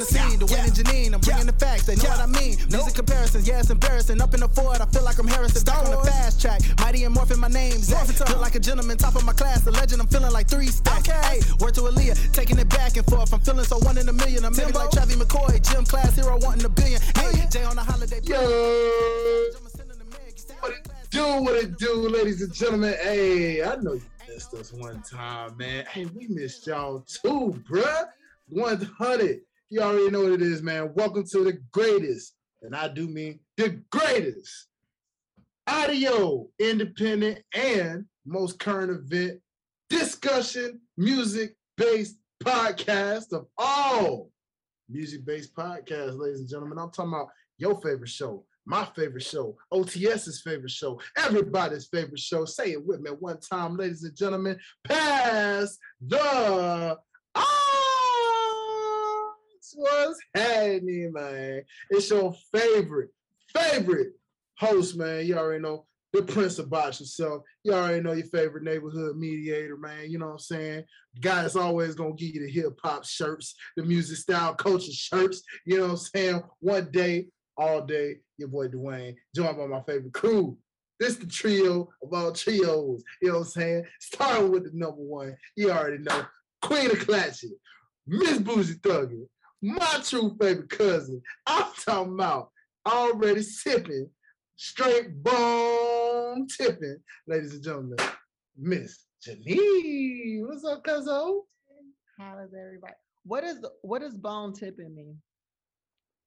the scene, the winning Janine. I'm bringing the facts, they know what I mean. Music comparisons, yeah, it's embarrassing. Up in the Ford, I feel like I'm Harrison. Back on the fast track, mighty and morphin' my name. Zach. Feel like a gentleman, top of my class. The legend, I'm feeling like three stacks. Hey, word to Aaliyah, taking it back and forth. I'm feeling so one in a million. I'm maybe like Travis McCoy, gym class hero, wanting a billion. Hey, Jay on the holiday. Yo. What it do, what it do, ladies and gentlemen. Hey, I know you missed us one time, man. Hey, we missed y'all too, bruh. 100. You already know what it is, man. Welcome to the greatest, and I do mean the greatest audio, independent, and most current event discussion, music based podcast of all music based podcasts, ladies and gentlemen. I'm talking about your favorite show, my favorite show, OTS's favorite show, everybody's favorite show. Say it with me one time, ladies and gentlemen. Pass the Aux. What's happening, man? It's your favorite, favorite host, man. You already know the Prince Box himself. You already know your favorite neighborhood mediator, man. You know what I'm saying? The guy that's always gonna give you the hip hop shirts, the music style culture shirts. You know what I'm saying? One day, all day, your boy Dwayne, joined by my favorite crew. This the trio of all trios. You know what I'm saying? Starting with the number one. You already know. Queen of Classic, Miss Bougie Thugger, my true favorite cousin. I'm talking about already sipping, straight bone tipping, ladies and gentlemen, Miss Janine. What's up, cuzzo? How is everybody? What is the, what does bone tipping mean?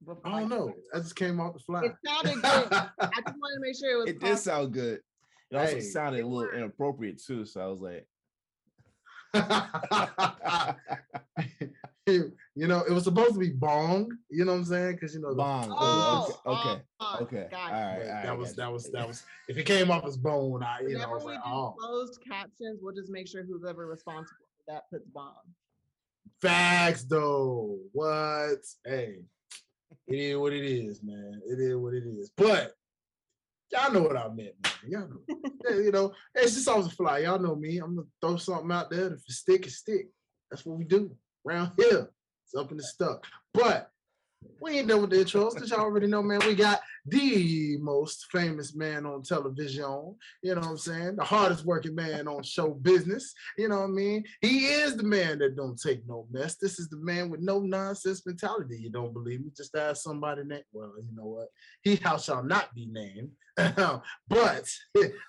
Before I don't know. I just came off the fly. It sounded good. I just wanted to make sure it was. It did sound good. It also Hey. sounded a little inappropriate too. So I was like, you know, it was supposed to be bong. You know what I'm saying? Because you know, Bong. Oh, okay, okay, oh, okay. got All it. right, but all right. that was that was that was. If it came off as bone, I you know, I Whenever was we like, do oh, closed captions, we'll just make sure who's ever responsible for that puts bomb. facts though. What? Hey, it is what it is, man. It is what it is. But y'all know what I meant, man. Y'all know. Yeah, you know, it's just off the fly. Y'all know me. I'm gonna throw something out there. If it stick, it stick. That's what we do around here. It's up in the stuck. But we ain't done with the intros because y'all already know, man. We got the most famous man on television. You know what I'm saying? The hardest working man on show business. You know what I mean? He is the man that don't take no mess. This is the man with no nonsense mentality. You don't believe me? Just ask somebody that. Well, you know what? He how shall not be named. but the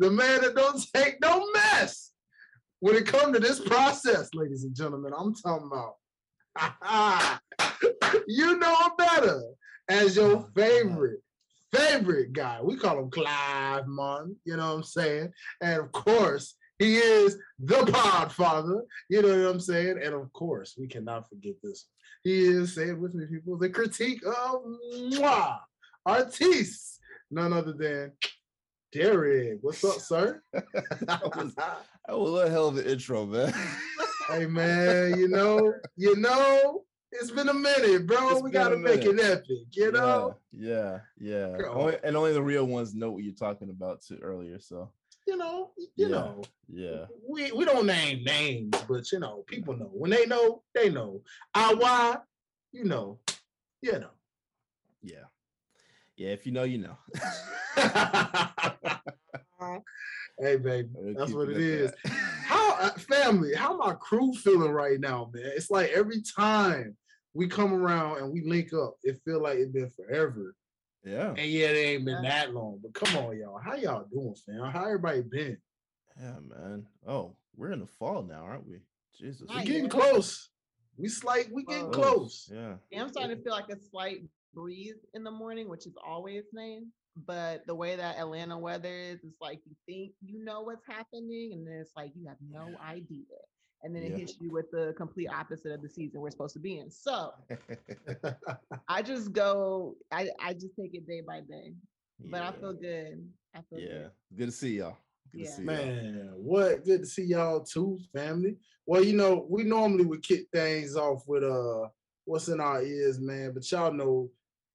man that don't take no mess when it comes to this process, ladies and gentlemen, I'm talking about. you know him better as your Oh, favorite, favorite guy. We call him Clive Munn, you know what I'm saying? And of course, he is the podfather, you know what I'm saying? And of course, we cannot forget this. He is, say it with me, people, the critique of mwah, artiste, none other than Derek. What's up, sir? that was that was a hell of an intro, man. Hey man, you know, you know, it's been a minute, bro. It's we gotta make it epic, you know. Yeah, yeah. yeah. Only, and only the real ones know what you're talking about too earlier. So You know, you Yeah. know. yeah, We we don't name names, but you know, people know. When they know, they know. I why, you know, you know. yeah, yeah. If you know, you know. hey baby, that's what it it that. How uh, family, how my crew feeling right now, man? It's like every time we come around and we link up, it feel like it's been forever. Yeah, And yeah, it ain't been that long, but come on, y'all. How y'all doing, fam? How everybody been? yeah, man. Oh, we're in the fall now, aren't we? Jesus. We Not getting close. We slight, we getting Close. close. Yeah. Yeah, I'm starting to feel like a slight breeze in the morning, which is always nice. But the way that Atlanta weather is, it's like you think you know what's happening, and then it's like you have no idea. And then it Yeah. hits you with the complete opposite of the season we're supposed to be in. So I just go, I, I just take it day by day. But I feel good. I feel Yeah. good. Good to see y'all. Good Yeah. to see y'all. Man, what good to see y'all too, family. Well, you know, we normally would kick things off with uh what's in our ears, man. But y'all know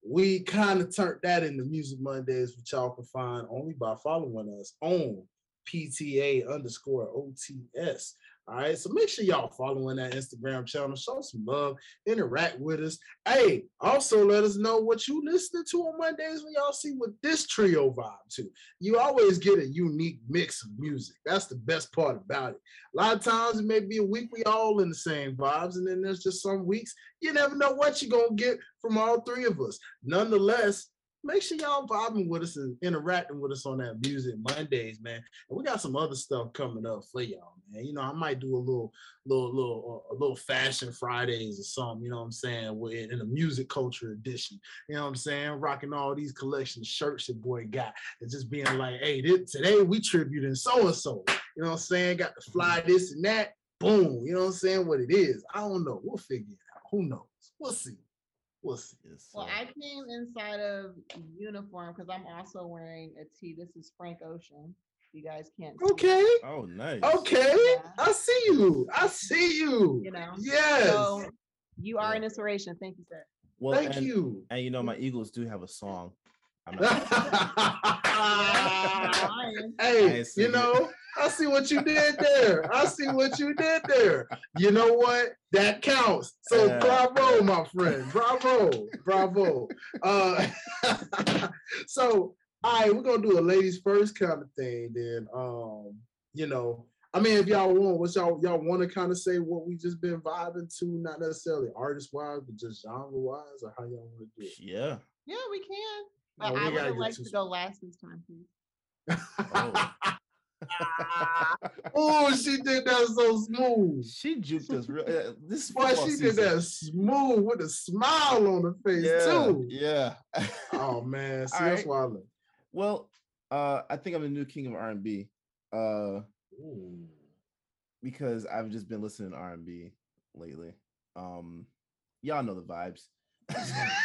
we kind of turned that into Music Mondays, which y'all can find only by following us on PTA underscore OTS. All right. So make sure y'all following that Instagram channel. Show some love, interact with us. Hey, also let us know what you listening to on Mondays when y'all see what this trio vibe to. You always get a unique mix of music. That's the best part about it. A lot of times it may be a week we all in the same vibes, and then there's just some weeks you never know what you're gonna get from all three of us. Nonetheless, make sure y'all vibing with us and interacting with us on that music Mondays, man. And we got some other stuff coming up for y'all, man. You know, I might do a little, little, little, uh, a little fashion Fridays or something. You know what I'm saying? With in a music culture edition. You know what I'm saying? Rocking all these collection shirts your boy got, and just being like, hey, this, today we tributing so and so. You know what I'm saying? Got to fly this and that. Boom. You know what I'm saying? What it is? I don't know. We'll figure it out. Who knows? We'll see. We'll see. Yes, Well. I came inside of uniform because I'm also wearing a tee. This is Frank Ocean. You guys can't. see it, Okay. Oh, nice. Okay. Yeah. I see you. I see you. You know. Yes. So you are Yeah. an inspiration. Thank you, sir. Well, Thank and, you. And you know, my Eagles do have a song. I'm not, hey, ain't see you it. know, I see what you did there. I see what you did there. You know what? That counts. So Yeah. bravo, my friend. Bravo. Bravo. Uh so all right, we're gonna do a ladies first kind of thing then. Um, you know, I mean, if y'all want, what y'all y'all want to kind of say what we just been vibing to, not necessarily artist wise, but just genre wise, or how y'all want to do it. yeah. Yeah, we can. No, But we I would get like to to go last this time, please. oh, she did that so smooth. She juked us real. uh, This Boy, football she season. did that smooth with a smile on her face yeah, too. Yeah. Oh man, see All that's right. why well, uh, I think I'm the new king of R&B. Uh, because I've just been listening to R&B lately. Um, y'all know the vibes.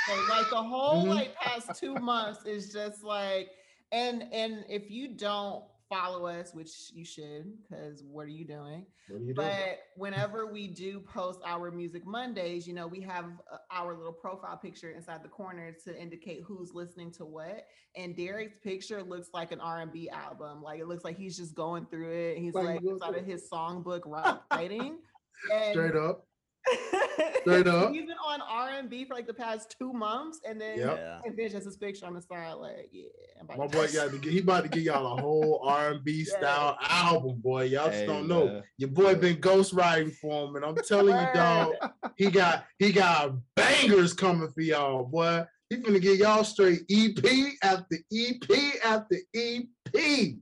So like the whole Mhm. like past two months is just like and and if you don't follow us, which you should, because what are you doing? Are you doing? But whenever we do post our Music Mondays, you know, we have uh, our little profile picture inside the corner to indicate who's listening to what. And Derek's picture looks like an R&B album. Like it looks like he's just going through it. He's Like like inside of his songbook writing. And Straight up. Straight up. He's been on R&B for like the past two months, and then Yep. Yeah. and then just his picture on the side, like yeah. My boy got to get. He about to give y'all a whole R and B Yeah. style album, boy. Y'all just Hey, don't know. man. Your boy been ghostwriting for him, and I'm telling you, dog, he got he got bangers coming for y'all, boy. He finna get y'all straight EP after EP after EP. Hey,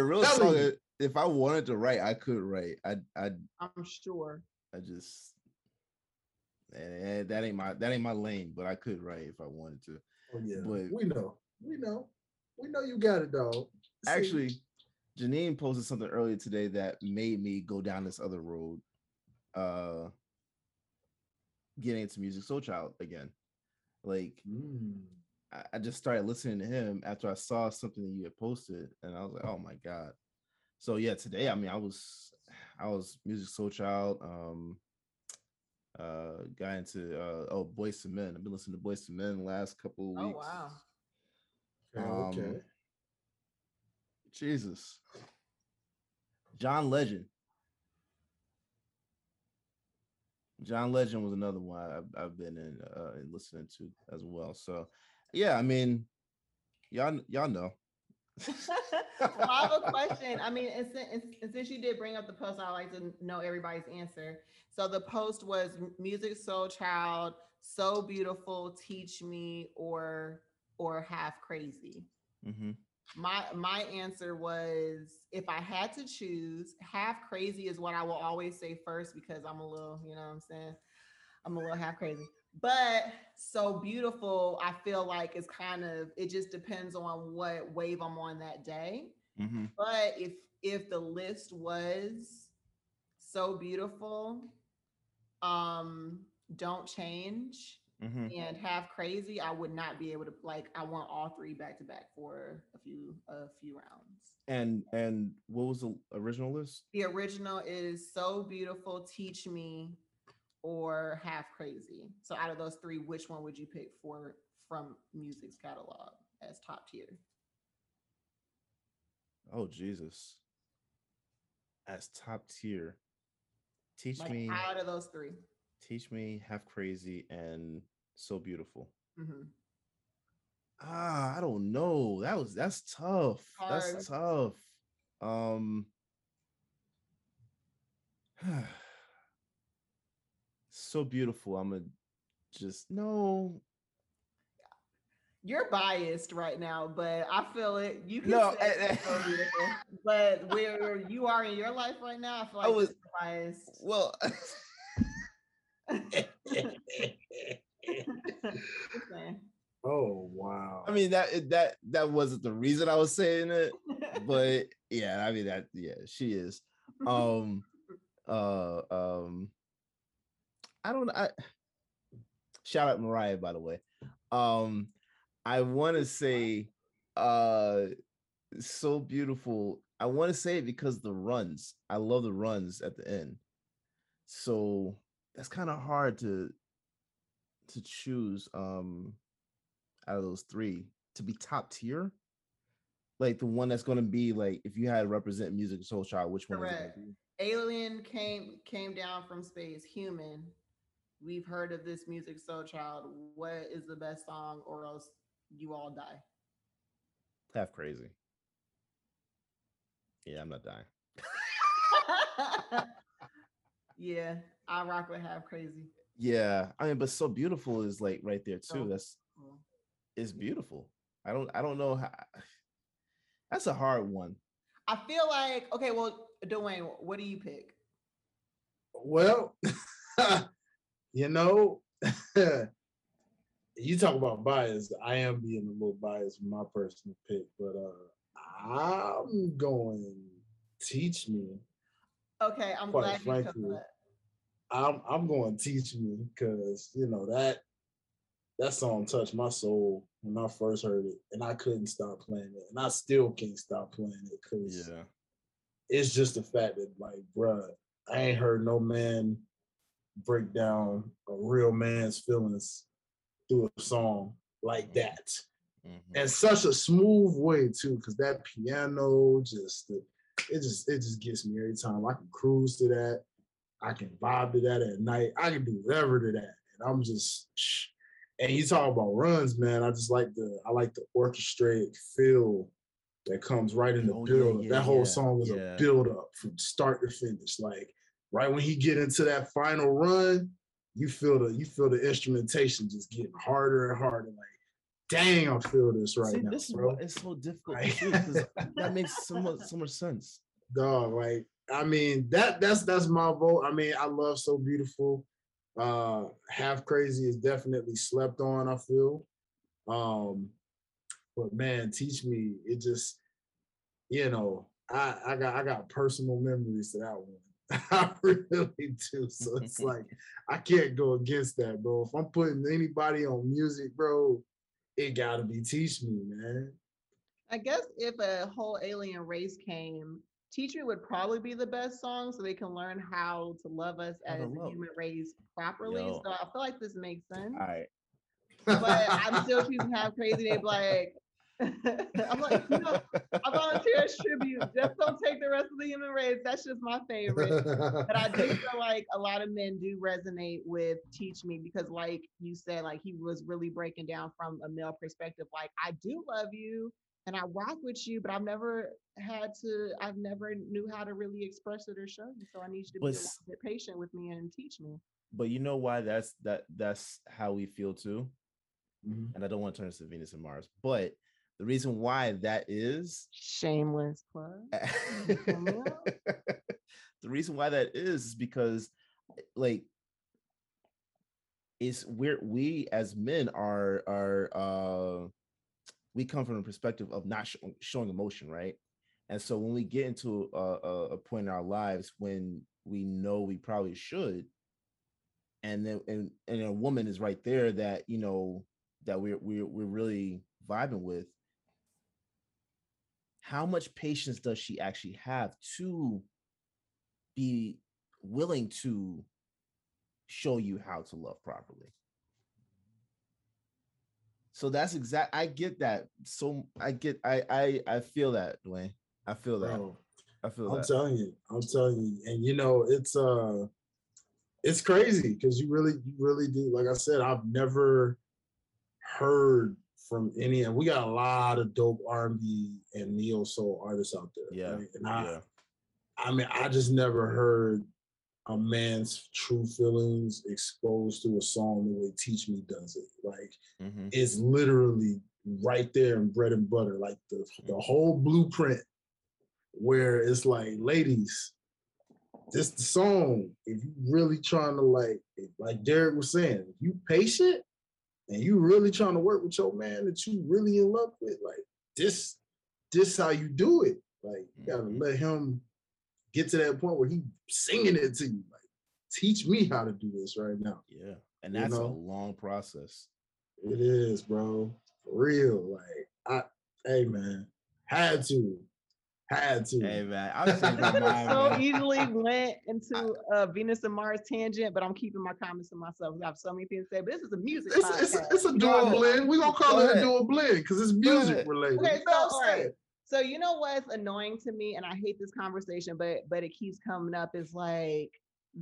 real Telling talk. uh, If I wanted to write, I could write. I, I, I'm sure. I just, eh, that ain't my, that ain't my lane. But I could write if I wanted to. Oh yeah, But- we know, we know, we know you got it, dog. Actually, Janine posted something earlier today that made me go down this other road. Uh, getting into Musiq Soulchild again. Like mm, I, I just started listening to him after I saw something that you had posted, and I was like, oh my god. So yeah, today I mean I was I was Musiq Soulchild, um uh got into uh oh Boyz II Men. I've been listening to Boyz II Men the last couple of weeks. Oh weeks. wow. okay, Um, okay. Jesus. John Legend. John Legend was another one I've, I've been in uh, listening to as well. So, yeah, I mean, y'all y'all know. Well, I have a question. I mean, and since, and- since you did bring up the post, I like to know everybody's answer. So the post was Musiq Soulchild, so beautiful, teach me, or or half crazy. Mhm. My my answer was if I had to choose, half crazy is what I will always say first because I'm a little, you know what I'm saying? I'm a little half crazy. But so beautiful, I feel like it's kind of it just depends on what wave I'm on that day. Mhm. But if if the list was so beautiful, um, don't change Mhm. and half crazy, I would not be able to like I want all three back to back for a few a few rounds. And and what was the original list? The original is so beautiful, teach me, or half crazy. So out of those three, which one would you pick for from Musiq's catalog as top tier? Oh Jesus. As top tier. Teach Like me, out of those three. teach me, half crazy, and so beautiful. hmm Ah, I don't know. That was that's tough. Hard. That's tough. Um so beautiful. I'm a just no. You're biased right now, but I feel it. You can No, say eh, it's so beautiful, but where you are in your life right now, I feel I was- you're biased. Well, oh wow. I mean that that that wasn't the reason I was saying it, but yeah, I mean that yeah, she is. Um uh um I don't I shout out Mariah by the way. Um I want to say uh so beautiful. I want to say it because the runs. I love the runs at the end. So that's kind of hard to to choose um out of those three to be top tier. Like the one that's going to be like if you had to represent Musiq Soulchild, which one is it Correct. be? Alien came came down from space. Human. We've heard of this music, so child. What is the best song, or else you all die? Half crazy. Yeah, I'm not dying. yeah, I rock with half crazy. Yeah, I mean, but so beautiful is like right there too. Oh. That's Cool. is beautiful. I don't I don't know how. That's a hard one. I feel like okay. Well, Dwayne, what do you pick? Well, you know, you talk about bias. I am being a little biased with my personal pick, but uh I'm going teach me. Okay, I'm Quite glad you took that. I'm I'm going teach me because you know that that song touched my soul when I first heard it, and I couldn't stop playing it, and I still can't stop playing it because Yeah. it's just the fact that like, bruh, I ain't heard no man break down a real man's feelings through a song like that. Mhm. And such a smooth way too, because that piano just it just it just gets me every time. I can cruise to that, I can vibe to that at night, I can do whatever to that. And I'm just and you talk about runs, man. I just like the I like the orchestrated feel that comes right in the Oh, yeah, build. yeah, that whole yeah, song was yeah. a build up from start to finish. Like right when he get into that final run, you feel the you feel the instrumentation just getting harder and harder. Like, dang, I feel this right See, now, this is bro. why it's so difficult to Like- choose 'cause that makes so much so much sense. Dog, like I mean that that's that's my vote. I mean, I love so beautiful. Uh half crazy is definitely slept on, I feel. Um, but man, teach me, it just you know, I I got I got personal memories to that one. I really do. So it's like I can't go against that, bro. If I'm putting anybody on music, bro, it gotta be teach me, man. I guess if a whole alien race came, Teach Me would probably be the best song so they can learn how to love us as a human race properly. Yo. So I feel like this makes sense. All right. But I'm still choosing Half Crazy. They like, I'm like, you know, I volunteer as tribute. Just don't take the rest of the human race. That's just my favorite. But I do feel like a lot of men do resonate with Teach Me because, like you said, like he was really breaking down from a male perspective. Like, I do love you and I rock with you, but I've never had to, I've never knew how to really express it or show you. So I need you to be But a s- little bit patient with me and teach me. But you know why that's that that's how we feel too. Mhm. And I don't want to turn this to Venus and Mars, but the reason why that is Shameless plug. the reason why that is is because like it's we're we as men are are uh we come from a perspective of not show, showing emotion right and so when we get into a, a, a point in our lives when we know we probably should and then and, and a woman is right there that you know that we're we're, we're really vibing with how much patience does she actually have to be willing to show you how to love properly so that's exact i get that so i get i i i feel that dwayne i feel that Bro, i feel I'm telling you, I'm telling you, and you know, it's uh it's crazy because you really, you really do. Like I said, I've never heard from any, and we got a lot of dope R&B and neo soul artists out there. Yeah, right? and I, yeah. I mean, I just never heard a man's true feelings exposed to a song the way Teach Me does it. Like Mhm. it's literally right there in bread and butter, like the, the whole blueprint where it's like, ladies, this the song. If you really trying to like, like Derek was saying, if you patient and you really trying to work with your man that you really in love with, like this, this how you do it. Like you gotta Mhm. let him get to that point where he singing it to you. Like, teach me how to do this right now. Yeah. And You that's a long process. It is, bro. For real. Like, I hey man, had to. Had to. Hey man, I'm changing I my could have mind. so man. easily went into a Venus and Mars tangent, but I'm keeping my comments to myself. I have so many things to say, but this is a music It's, it's, podcast. it's a Go dual ahead. blend. We're gonna call Go it a dual blend because it's music related. Okay, so, what all right. So you know what's annoying to me, and I hate this conversation, but but it keeps coming up is like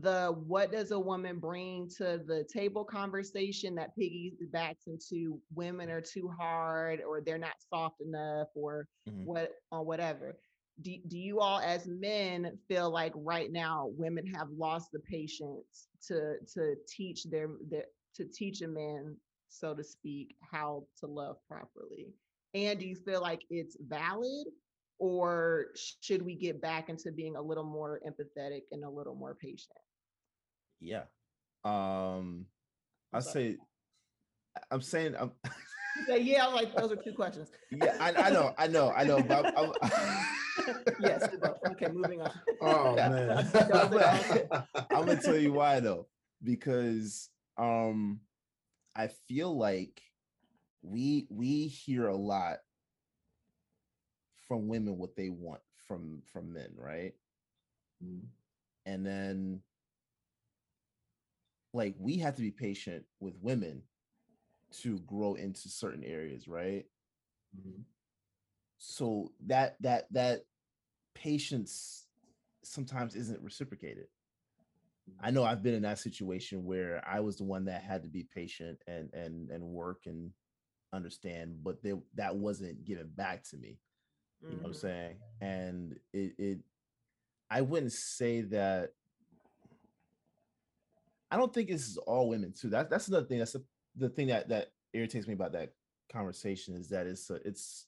the what does a woman bring to the table conversation that piggybacks into women are too hard or they're not soft enough or Mhm. what or whatever. Do, do you all as men feel like right now women have lost the patience to to teach their, their to teach a man so to speak how to love properly? And do you feel like it's valid or should we get back into being a little more empathetic and a little more patient? Yeah. Um I say I'm saying I'm yeah yeah I was like those are two questions. Yeah, I, I know, I know, I know, but I'm, I'm- yes okay moving on Oh man. I'm gonna tell you why though, because um I feel like we we hear a lot from women what they want from from men, right? Mhm. And then like we have to be patient with women to grow into certain areas, right? Mhm. So that that that patience sometimes isn't reciprocated i know i've been in that situation where i was the one that had to be patient and and and work and understand but they, that wasn't given back to me you know what i'm Mhm. saying and it it i wouldn't say that i don't think this is all women too that, that's another thing that's the, the thing that that irritates me about that conversation is that it's a, it's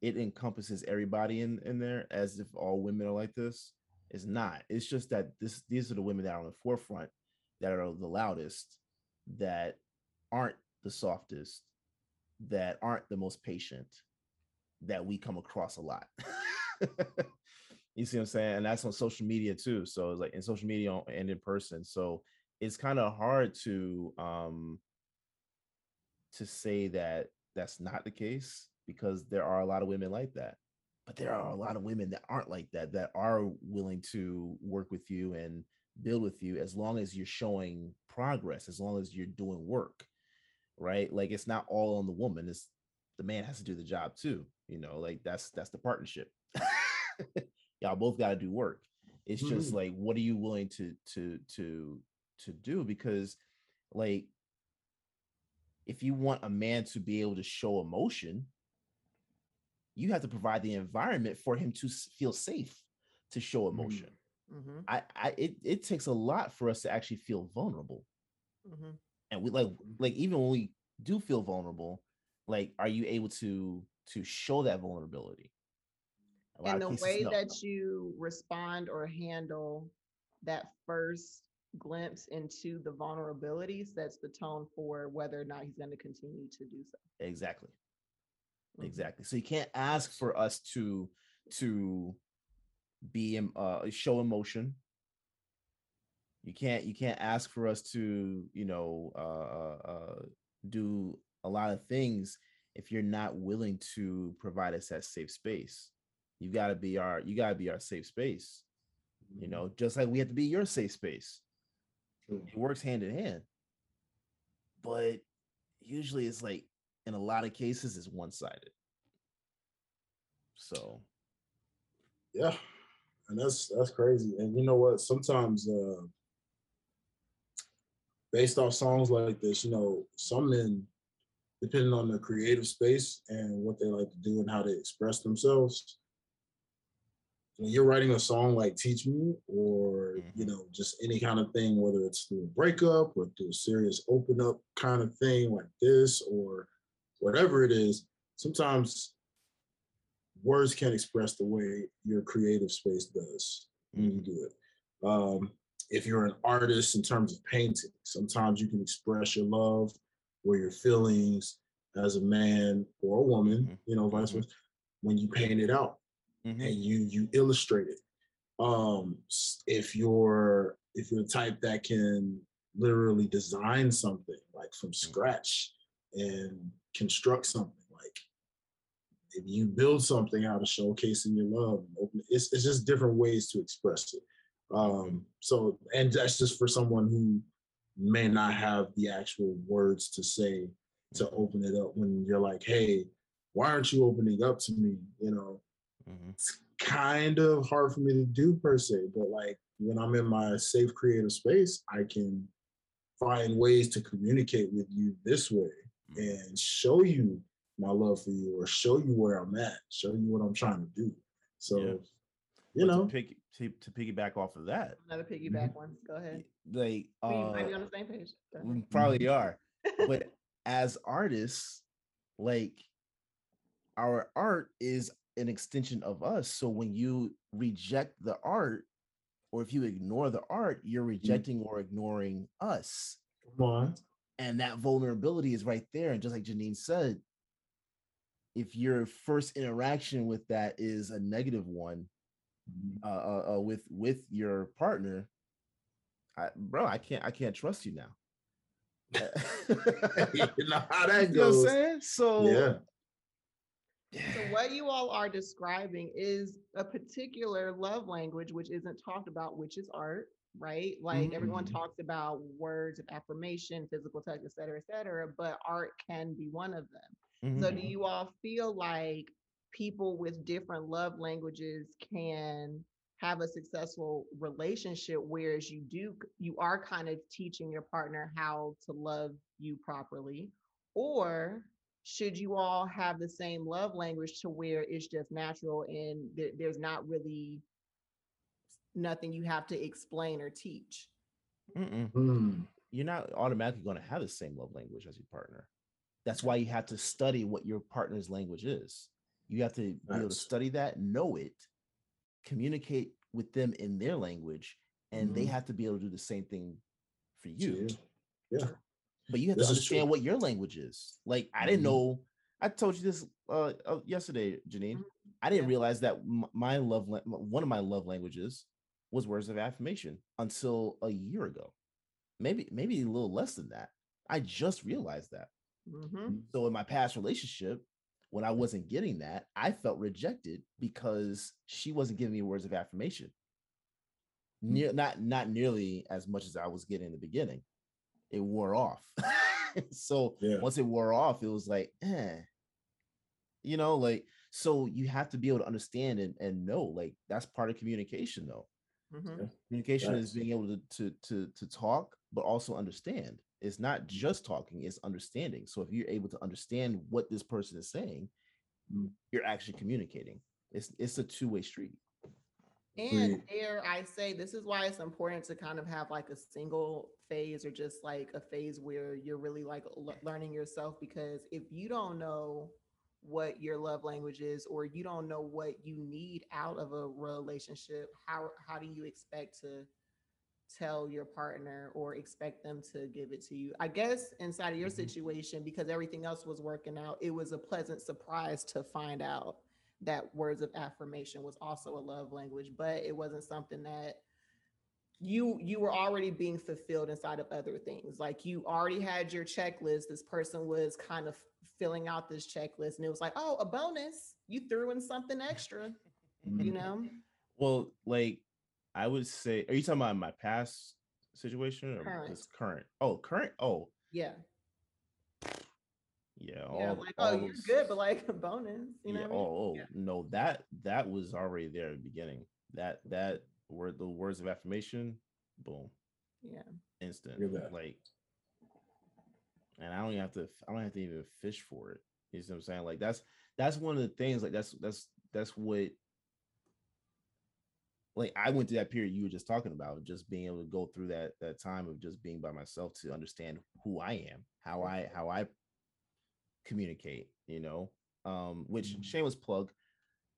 it encompasses everybody in in there as if all women are like this it's not. It's just that this these are the women that are on the forefront that are the loudest that aren't the softest that aren't the most patient that we come across a lot. You see what i'm saying? And that's on social media too so it's like in social media and in person so it's kind of hard to um to say that that's not the case because there are a lot of women like that but there are a lot of women that aren't like that that are willing to work with you and build with you as long as you're showing progress as long as you're doing work right? Like it's not all on the woman it's the man has to do the job too you know? Like that's that's the partnership. Y'all both got to do work. It's just Mhm. like what are you willing to to to to do? Because like if you want a man to be able to show emotion you have to provide the environment for him to feel safe to show emotion. Mhm, i i it, it takes a lot for us to actually feel vulnerable. Mhm. and we like like even when we do feel vulnerable like are you able to to show that vulnerability? And the cases, way no. that you respond or handle that first glimpse into the vulnerability sets the tone for whether or not he's going to continue to do so. Exactly. Exactly. So you can't ask for us to to be uh show emotion. You can't you can't ask for us to you know uh, uh uh, do a lot of things if you're not willing to provide us that safe space. You got to be our you got to be our safe space you know just like we have to be your safe space. True. it works hand in hand. But usually it's like in a lot of cases is one-sided so Yeah, and that's that's crazy. And you know what? Sometimes uh based off songs like this, you know, some men, depending on their creative space and what they like to do and how they express themselves, when you're writing a song like Teach Me or, you know, just any kind of thing, whether it's through a breakup or through a serious open up kind of thing like this or whatever it is, sometimes words can't express the way your creative space does when you do it. Um, if you're an artist in terms of painting, sometimes you can express your love or your feelings as a man or a woman, you know, vice Mhm. versa, when you paint it out Mhm. and you you illustrate it. Um, if you're if you're the type that can literally design something like from scratch and construct something like if you build something out of showcasing your love and open it's, it's just different ways to express it. Um so and that's just for someone who may not have the actual words to say to open it up when you're like hey why aren't you opening up to me? You know? Mhm. it's kind of hard for me to do per se but like when i'm in my safe creative space i can find ways to communicate with you this way and show you my love for you or show you where i'm at show you what i'm trying to do so Yeah. you But know to, pick, to, to piggyback off of that, Another piggyback one. Go ahead. like We might be uh, on the same page. Go we ahead. probably are, but as artists, like our art is an extension of us. So when you reject the art, or if you ignore the art, you're rejecting or ignoring us. come on And that vulnerability is right there. And just like Janine said, if your first interaction with that is a negative one, uh, uh, uh with with your partner, I, bro, I can't I can't trust you now. you know how that You know what I'm goes saying? So yeah So what you all are describing is a particular love language which isn't talked about, which is art, right? Like everyone Mhm. talks about words of affirmation, physical touch, et cetera, et cetera, but art can be one of them. So do Mhm. you all feel like people with different love languages can have a successful relationship whereas you do you are kind of teaching your partner how to love you properly or should you all have the same love language to where it's just natural and there, there's not really nothing you have to explain or teach Mm-mm. Hmm. you're not automatically going to have the same love language as your partner. That's why you have to study what your partner's language is. You have to be able to study that, know it, communicate with them in their language, and they Mhm. have to be able to do the same thing for you. yeah yeah But you have This to understand what your language is. Like I didn't Mhm. know. I told you this uh, uh yesterday, Janine. Mhm. I didn't Yeah. realize that my love one of my love languages was words of affirmation until a year ago. Maybe maybe a little less than that. I just realized that. Mhm. So in my past relationship, when I wasn't getting that, I felt rejected because she wasn't giving me words of affirmation. Near, not not nearly as much as I was getting in the beginning. It wore off. so Yeah. once it wore off, it was like, eh. You know, like so you have to be able to understand and, and know like that's part of communication though. Mhm. Communication is being able to, to to to talk, but also understand. It's not just talking, it's understanding. So if you're able to understand what this person is saying, Mm. you're actually communicating. It's it's a two-way street. And dare I say, this is why it's important to kind of have like a single phase or just like a phase where you're really like learning yourself. Because if you don't know what your love language is, or you don't know what you need out of a relationship, how how do you expect to tell your partner or expect them to give it to you? I guess inside of your Mhm. situation, because everything else was working out, it was a pleasant surprise to find out that words of affirmation was also a love language but it wasn't something that you you were already being fulfilled inside of other things like you already had your checklist this person was kind of filling out this checklist and it was like oh a bonus you threw in something extra you Mhm. know Well, like I would say, are you talking about my past situation or Current. this current? Oh, current. Oh, yeah yeah. yeah all- like all oh you're good but like a bonus you know yeah, I mean? oh, oh Yeah. no, that that was already there at the beginning. That that were the words of affirmation, boom, yeah instant. Like and I don't even have to. I don't have to even fish for it. You see what I'm saying? Like that's that's one of the things. Like that's that's that's what. Like I went through that period you were just talking about, just being able to go through that that time of just being by myself to understand who I am, how I how I communicate. You know, um, which Mhm. shameless plug.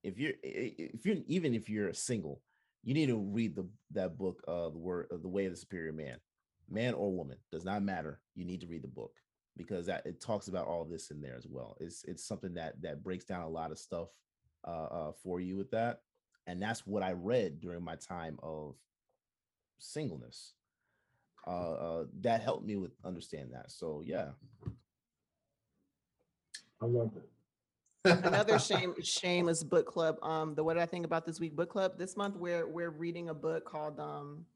If you're if you're even if you're a single, you need to read the that book, uh, the word of the way of the superior man, man or woman does not matter. You need to read the book because that it talks about all this in there as well. It's it's something that that breaks down a lot of stuff uh, uh for you with that, and that's what I read during my time of singleness. Uh, uh that helped me with understand that. So yeah, I love it. Another shame shameless book club. Um, the what did I think about this week book club? This month we're we're reading a book called um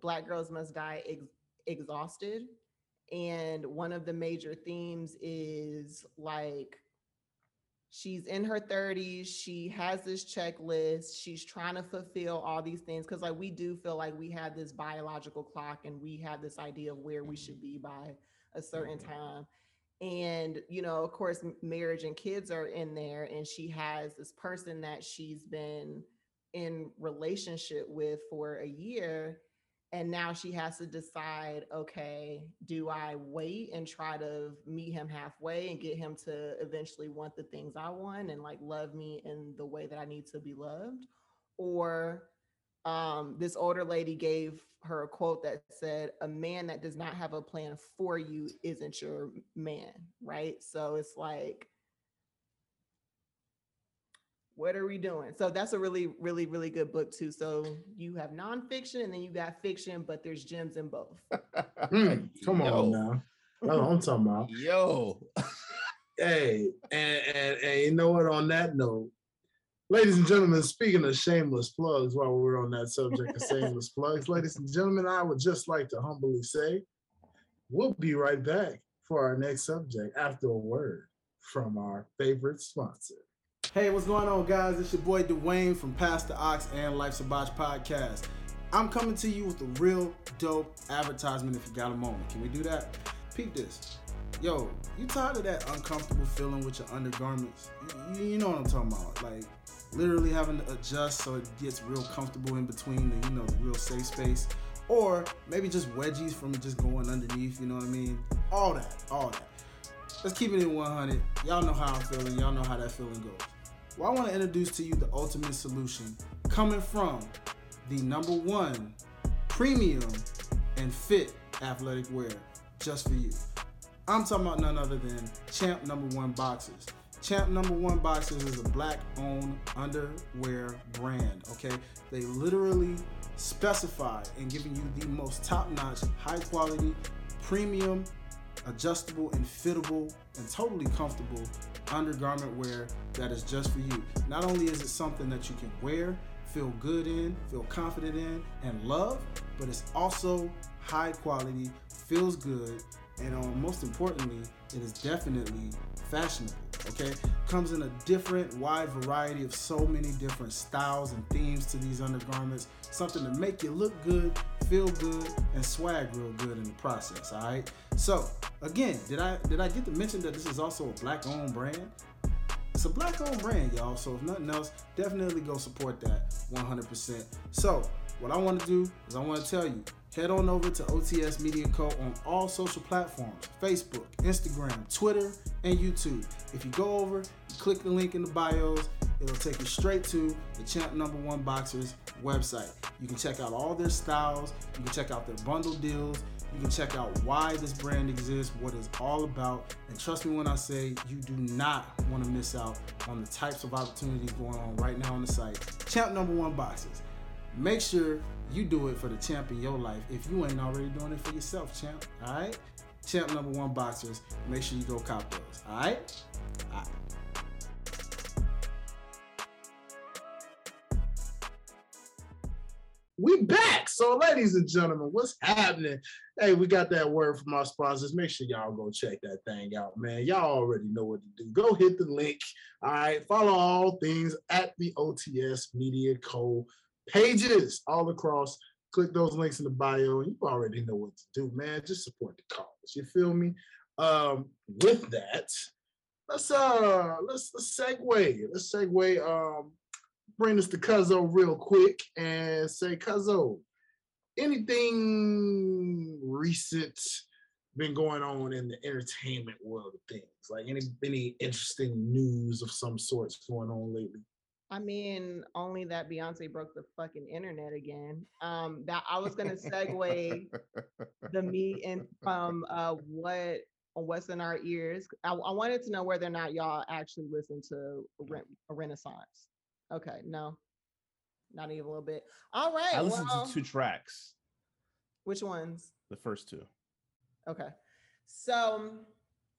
Black Girls Must Die Ex- Exhausted. And one of the major themes is like she's in her 30s, she has this checklist, she's trying to fulfill all these things because like we do feel like we have this biological clock and we have this idea of where we should mm-hmm. be by a certain mm-hmm. time. And you know of course marriage and kids are in there and she has this person that she's been in relationship with for a year and now she has to decide okay do i wait and try to meet him halfway and get him to eventually want the things i want and like love me in the way that i need to be loved or um, this older lady gave her a quote that said, "A man that does not have a plan for you isn't your man." Right. So it's like, what are we doing? So that's a really, really, really good book too. So you have nonfiction and then you got fiction, but there's gems in both. Mm, come Yo, on now. That's what I'm talking about. yo. Hey, and, and and you know what? On that note, ladies and gentlemen, speaking of shameless plugs, while we're on that subject of shameless plugs, ladies and gentlemen, I would just like to humbly say, we'll be right back for our next subject after a word from our favorite sponsor. Hey, what's going on, guys? It's your boy Dwayne from Pastor Ox and Life's a Botch podcast. I'm coming to you with a real dope advertisement if you got a moment. Can we do that? Peep this. Yo, you tired of that uncomfortable feeling with your undergarments? You, you know what I'm talking about. Like, literally having to adjust so it gets real comfortable in between the, you know, the real safe space. Or maybe just wedgies from just going underneath, you know what I mean? All that, all that. Let's keep it in 100. Y'all know how I'm feeling. Y'all know how that feeling goes. Well, I want to introduce to you the ultimate solution coming from the number one premium and fit athletic wear just for you. I'm talking about none other than Champ Number One Boxers. Champ Number One Boxers is a black owned underwear brand, okay? They literally specify in giving you the most top notch, high quality, premium, adjustable, and fittable, and totally comfortable undergarment wear that is just for you. Not only is it something that you can wear, feel good in, feel confident in, and love, but it's also high quality, feels good, and um, most importantly, it is definitely fashionable. Okay, comes in a different, wide variety of so many different styles and themes to these undergarments. Something to make you look good, feel good, and swag real good in the process. All right. So again, did I did I get to mention that this is also a black-owned brand? It's a black-owned brand, y'all. So if nothing else, definitely go support that 100%. So what I want to do is I want to tell you, head on over to OTS Media Co. on all social platforms Facebook, Instagram, Twitter, and YouTube. If you go over, you click the link in the bios, it'll take you straight to the Champ Number One Boxers website. You can check out all their styles, you can check out their bundle deals, you can check out why this brand exists, what it's all about, and trust me when I say you do not want to miss out on the types of opportunities going on right now on the site. Champ Number One Boxers. Make sure you do it for the champ in your life if you ain't already doing it for yourself, champ. All right? Champ number one boxers. Make sure you go cop those. All right? All right. We back. So, ladies and gentlemen, what's happening? Hey, we got that word from our sponsors. Make sure y'all go check that thing out, man. Y'all already know what to do. Go hit the link. All right. Follow all things at the OTS Media Co. pages all across. Click those links in the bio, and you already know what to do, man. Just support the cause. You feel me? um, with that, let's uh let's let's segue. Let's segue. Um, bring this to Cuzzo real quick and say, Cuzzo, anything recent been going on in the entertainment world of things? Like any any interesting news of some sorts going on lately? I mean, only that Beyonce broke the fucking internet again. Um, that I was gonna segue the me and from uh what what's in our ears. I, I wanted to know whether or not y'all actually listen to Re- Renaissance. Okay, no, not even a little bit. All right. I listened well, to two tracks, Which ones? the first two. Okay, so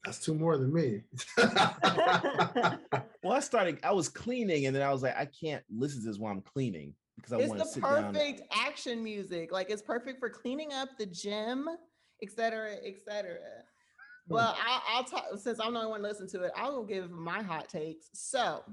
That's two more than me. Well, I started, I was cleaning and then I was like, I can't listen to this while I'm cleaning because I it's want the to sit down. perfect action music. Like it's perfect for cleaning up the gym, etc., etc. Hmm. Well, I'll, I'll talk since I'm the only one listening to it. I will give my hot takes. So,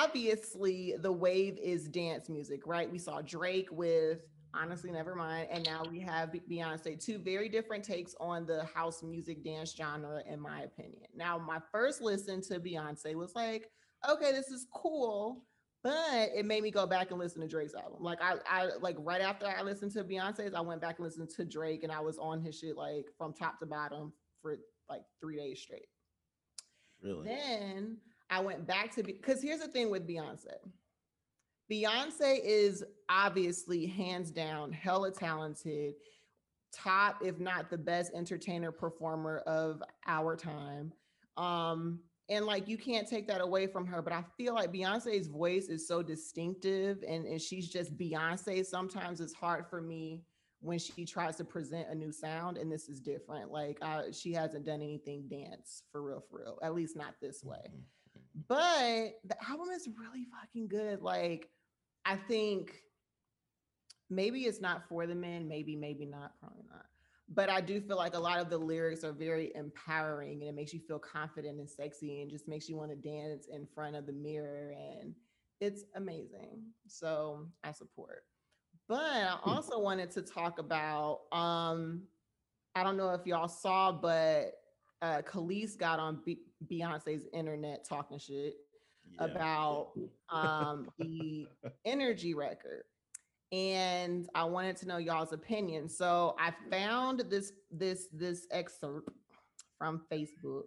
obviously, the wave is dance music, right? We saw Drake with honestly, never mind, and now we have Beyonce. Two very different takes on the house music dance genre, in my opinion. Now, my first listen to Beyonce was like, okay, this is cool but it made me go back and listen to Drake's album. Like I, I like right after I listened to Beyonce's, I went back and listened to Drake, and I was on his shit like from top to bottom for like three days straight. Really? Then I went back to because here's the thing with Beyonce. Beyonce is obviously hands down hella talented, top if not the best entertainer performer of our time. Um and like you can't take that away from her but i feel like beyonce's voice is so distinctive and, and she's just beyonce sometimes it's hard for me when she tries to present a new sound and this is different like uh, she hasn't done anything dance for real for real at least not this way Mhm. But the album is really fucking good like i think maybe it's not for the men maybe maybe not probably not but I do feel like a lot of the lyrics are very empowering and it makes you feel confident and sexy and just makes you want to dance in front of the mirror and it's amazing. So I support. But I also wanted to talk about um I don't know if y'all saw but uh Kelis got on Be- Beyonce's internet talking shit Yeah. about um the energy record and I wanted to know y'all's opinion. So I found this this this excerpt from Facebook.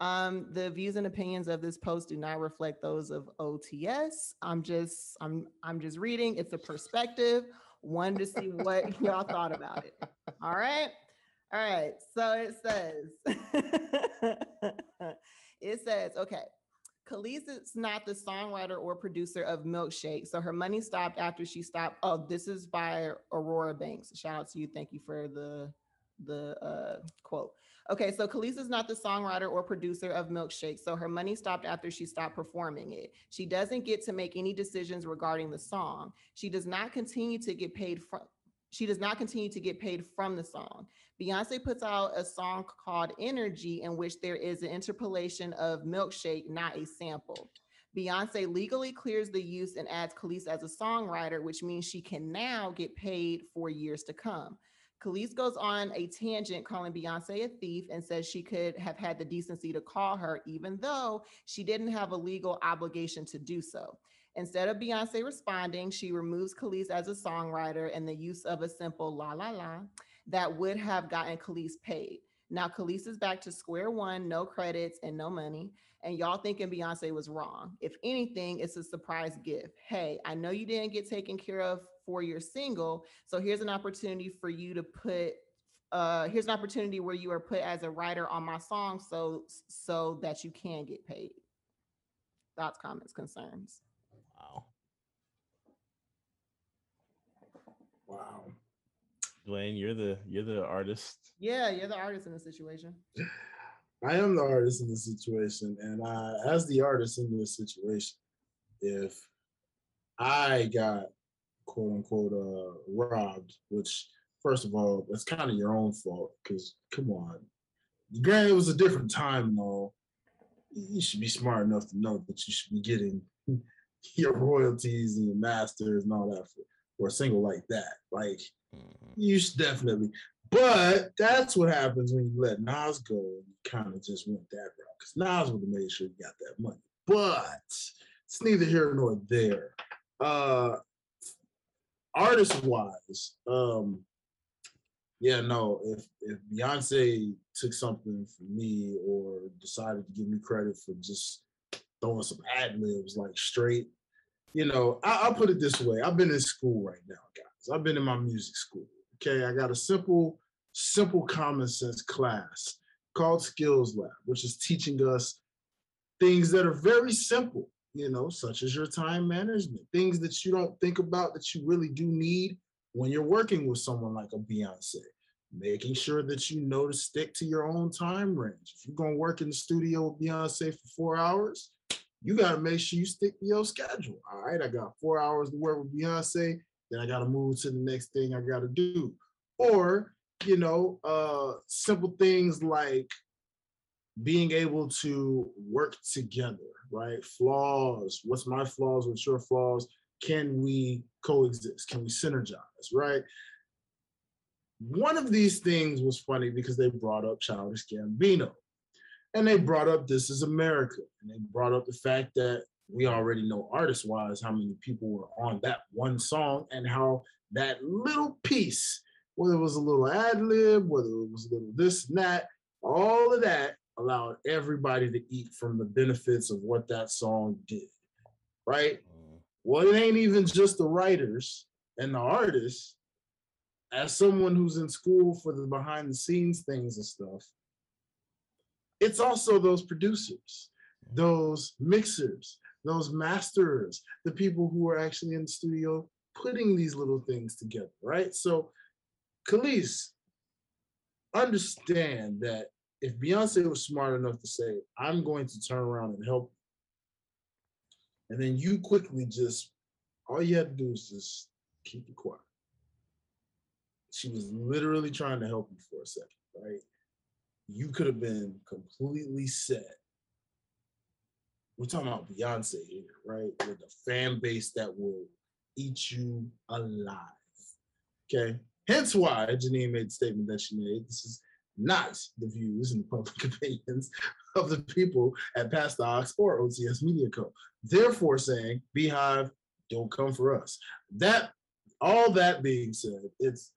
Um, the views and opinions of this post do not reflect those of OTS. I'm just I'm I'm just reading. It's a perspective. One to see what y'all thought about it. All right. All right. So it says it says, okay. Kelis is not the songwriter or producer of Milkshake, so her money stopped after she stopped. Oh, this is by Aurora Banks. Shout out to you. Thank you for the the uh, quote. Okay, so Kelis is not the songwriter or producer of Milkshake, so her money stopped after she stopped performing it. She doesn't get to make any decisions regarding the song. She does not continue to get paid from. She does not continue to get paid from the song. Beyonce puts out a song called Energy, in which there is an interpolation of Milkshake, not a sample. Beyonce legally clears the use and adds Kelis as a songwriter, which means she can now get paid for years to come. Kelis goes on a tangent calling Beyonce a thief and says she could have had the decency to call her, even though she didn't have a legal obligation to do so. Instead of Beyonce responding, she removes Kelis as a songwriter and the use of a simple la la la that would have gotten Kelis paid. Now Kelis is back to square one, no credits and no money. And y'all thinking Beyonce was wrong. If anything, it's a surprise gift. Hey, I know you didn't get taken care of for your single. So here's an opportunity for you to put uh here's an opportunity where you are put as a writer on my song so so that you can get paid. Thoughts, comments, concerns. Wow. Dwayne, you're the you're the artist. Yeah, you're the artist in the situation. I am the artist in the situation, and I, as the artist in this situation, if I got quote unquote uh, robbed, which first of all, that's kind of your own fault because come on, granted it was a different time and all. You should be smart enough to know that you should be getting your royalties and your masters and all that for, for a single like that. Like Mhm. you should definitely. But that's what happens when you let Nas go and you kind of just went that route because Nas would have made sure you got that money. But it's neither here nor there. Uh artist wise, um, yeah, no, if if Beyonce took something from me or decided to give me credit for just throwing some ad libs like straight, you know, I, will put it this way: I've been in school right now, guys. I've been in my music school. Okay, I got a simple, simple common sense class called Skills Lab, which is teaching us things that are very simple, you know, such as your time management, things that you don't think about that you really do need when you're working with someone like a Beyonce, making sure that you know to stick to your own time range. If you're gonna work in the studio with Beyonce for four hours, you gotta make sure you stick to your schedule. All right, I got four hours to work with Beyonce, then I gotta move to the next thing I gotta do. Or, you know, uh simple things like being able to work together, right? Flaws. What's my flaws? What's your flaws? can we coexist? Can we synergize, right? One of these things was funny because they brought up Childish Gambino. And they brought up This is America. And they brought up the fact that we already know artist wise how many people were on that one song and how that little piece, whether it was a little ad lib, whether it was a little this and that, all of that allowed everybody to eat from the benefits of what that song did. Right? Mm-hmm. Well, it ain't even just the writers and the artists. As someone who's in school for the behind the scenes things and stuff, it's also those producers, those mixers, those masters, the people who are actually in the studio putting these little things together, right? So, Kelis, understand that if Beyonce was smart enough to say, I'm going to turn around and help and then you quickly just all you had to do is just keep it quiet. She was literally trying to help you for a second, right? You could have been completely set. We're talking about Beyonce here, right? With a fan base that will eat you alive. Okay. Hence why Janine made the statement that she made. This is not the views and the public opinions of the people at Pass the Aux or OTS Media Co. Therefore, saying BeyHive, don't come for us. That all that being said, it's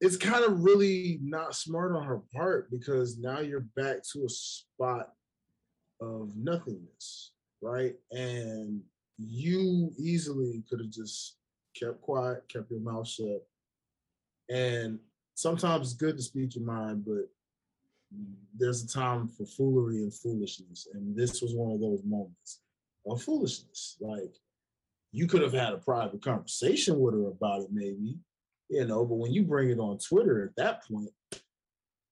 it's kind of really not smart on her part because now you're back to a spot of nothingness, right? And you easily could have just kept quiet, kept your mouth shut. And sometimes it's good to speak your mind, but there's a time for foolery and foolishness. And this was one of those moments of foolishness. Like you could have had a private conversation with her about it, maybe, you know, but when you bring it on Twitter at that point,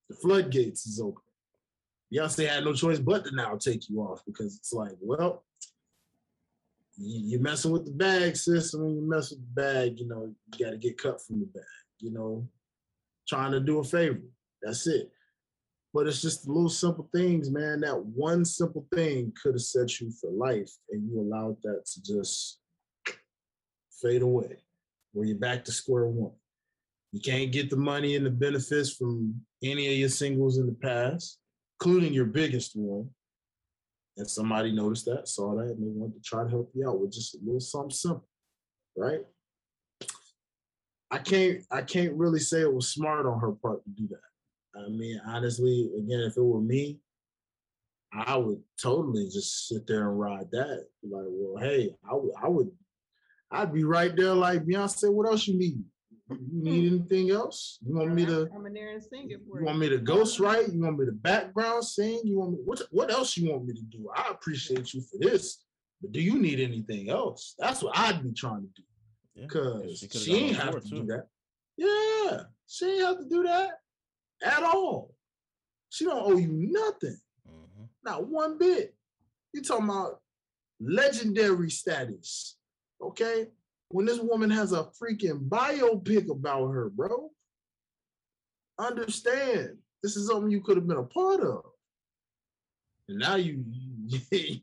the floodgates is open. Beyonce had no choice but to now take you off because it's like, well, you're messing with the bag, sis. When you mess with the bag, you know, you got to get cut from the bag, you know, trying to do a favor. That's it. But it's just the little simple things, man. That one simple thing could have set you for life, and you allowed that to just fade away, where you're back to square one. You can't get the money and the benefits from any of your singles in the past, including your biggest one. And somebody noticed that, saw that, and they wanted to try to help you out with just a little something simple, right? I can't I can't really say it was smart on her part to do that. I mean, honestly, again, if it were me, I would totally just sit there and ride that. Like, well, hey, I would I would I'd be right there like Beyonce, what else you need? You need anything else? You want me to come in there and sing it for you? Want me to ghost write? You want me to background sing? You want me what what else you want me to do? I appreciate you for this, but do you need anything else? That's what I'd be trying to do. Because yeah, she, ain't have to too. do that. Yeah, she ain't have to do that at all. She don't owe you nothing. Mm-hmm. Not one bit. You talking about legendary status. Okay? When this woman has a freaking biopic about her, bro. Understand. This is something you could have been a part of. And now you you,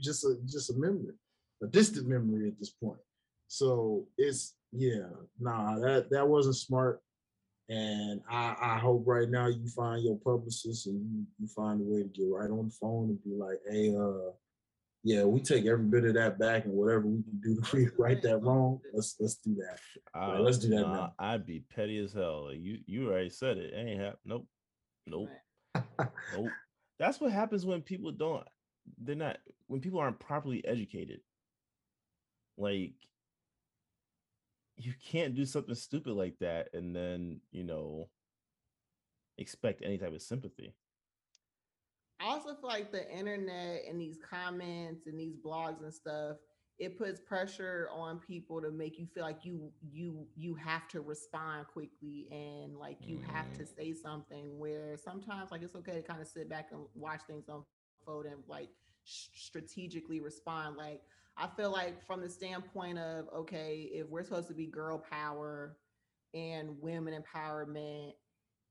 just a just a memory, a distant memory at this point. So it's yeah, nah, that that wasn't smart. And I, I hope right now you find your publicist and you, you find a way to get right on the phone and be like, hey, uh, yeah, we take every bit of that back and whatever we can do to right that wrong, let's let's do that. I, uh, let's do that nah, now. I'd be petty as hell. Like, you you already said it. Ain't hap- Nope. Nope. Nope. That's what happens when people don't. They're not when people aren't properly educated. Like you can't do something stupid like that and then you know expect any type of sympathy. I also feel like the internet and these comments and these blogs and stuff, it puts pressure on people to make you feel like you you you have to respond quickly and like you have to mm-hmm. say something where sometimes like it's okay to kind of sit back and watch things unfold and like sh- strategically respond. Like I feel like from the standpoint of okay, if we're supposed to be girl power and women empowerment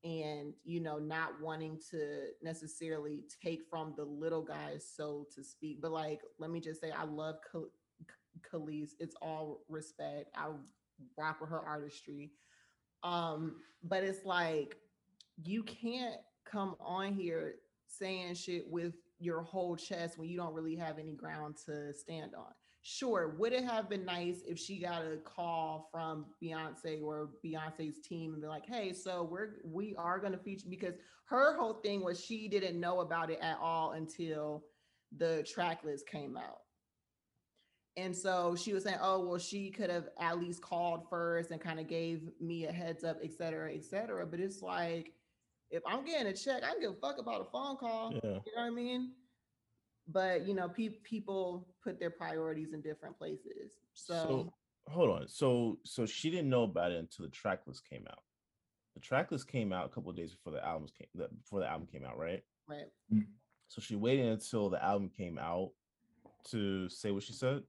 and you know not wanting to necessarily take from the little guys so to speak but like let me just say i love Khal- it's all respect i rock with her artistry um but it's like you can't come on here saying shit with your whole chest when you don't really have any ground to stand on sure would it have been nice if she got a call from beyonce or beyonce's team and be like hey so we're we are going to feature because her whole thing was she didn't know about it at all until the track list came out. And so she was saying oh well she could have at least called first and kind of gave me a heads up et cetera et cetera. But it's like if i'm getting a check i don't give a fuck about a phone call. Yeah. you know what i mean but you know pe- people put their priorities in different places so, So hold on. So so she didn't know about it until the track list came out. The track list came out a couple of days before the albums came the, before the album came out, right? right mm. So she waited until the album came out to say what she said.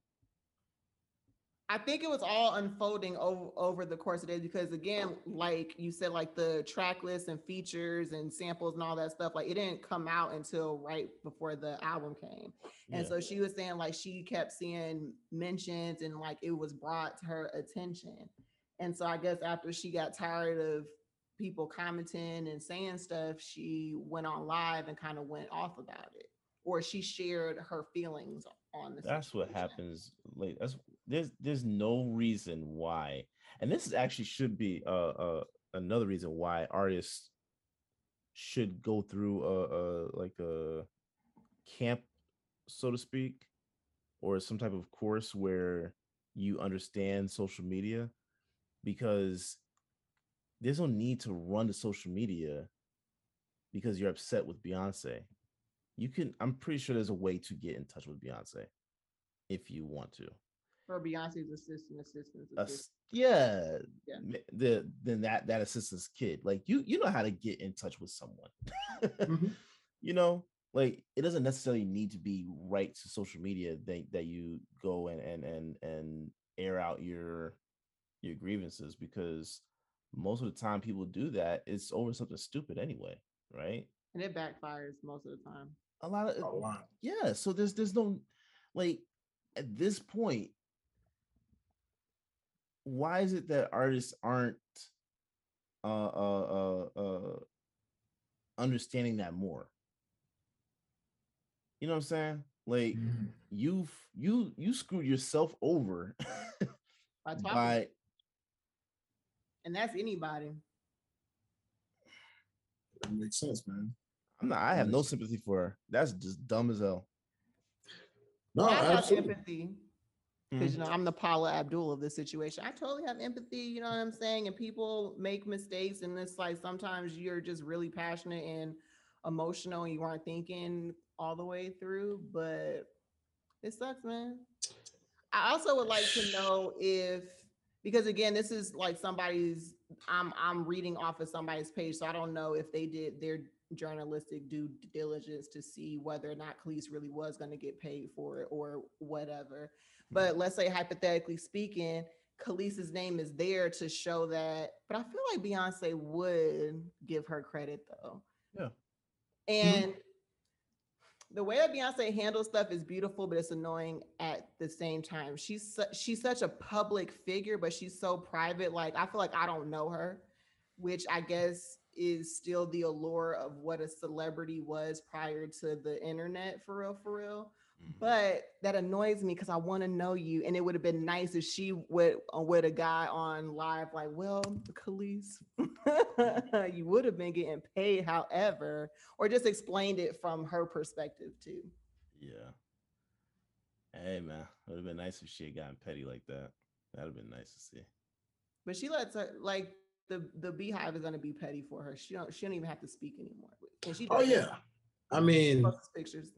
I think it was all unfolding over over the course of days because again, like you said, like the track list and features and samples and all that stuff, like it didn't come out until right before the album came. And Yeah. so she was saying like she kept seeing mentions and like it was brought to her attention. And so I guess after she got tired of people commenting and saying stuff, she went on live and kind of went off about it. Or she shared her feelings on the That's what happens late. That's there's there's no reason why, and this is actually should be uh, uh another reason why artists should go through a, a like a camp, so to speak, or some type of course where you understand social media, because there's no need to run to social media because you're upset with Beyonce. You can, I'm pretty sure there's a way to get in touch with Beyonce if you want to. For Beyonce's assistant, assistants, assistant. s- yeah, Yeah. the then that that assistant's kid, like you you know how to get in touch with someone. Mhm. You know, like it doesn't necessarily need to be right to social media that that you go and and and and air out your your grievances because most of the time people do that it's over something stupid anyway, right? and it backfires most of the time. A lot of A lot. yeah so there's there's no like at this point why is it that artists aren't uh uh uh, uh understanding that more you know what i'm saying like Mhm. you've you you screwed yourself over By by and that's anybody. That makes sense, man. i'm not i have no sympathy for her that's just dumb as hell No, I have absolutely. Because you know mm-hmm. I'm the Paula Abdul of this situation. I totally have empathy. You know what I'm saying? And people make mistakes, and it's like sometimes you're just really passionate and emotional, and you aren't thinking all the way through. But it sucks, man. I also would like to know if because again, this is like somebody's I'm I'm reading off of somebody's page, so I don't know if they did their journalistic due diligence to see whether or not Kelis really was going to get paid for it or whatever. Mm-hmm. But let's say hypothetically speaking, Kelis's name is there to show that. But I feel like Beyonce would give her credit though. Yeah. Mm-hmm. And the way that Beyonce handles stuff is beautiful, but it's annoying at the same time. She's su- she's such a public figure, but she's so private. Like I feel like I don't know her, which I guess is still the allure of what a celebrity was prior to the internet for real, for real. Mhm. But that annoys me because I want to know you, and it would have been nice if she would with a guy on live like, "Well, Kelis, you would have been getting paid, however," or just explained it from her perspective too. Yeah. Hey man, it would have been nice if she had gotten petty like that. That'd have been nice to see. But she lets her like the the BeyHive is gonna be petty for her. She don't she don't even have to speak anymore. And she Oh yeah. I mean, pictures.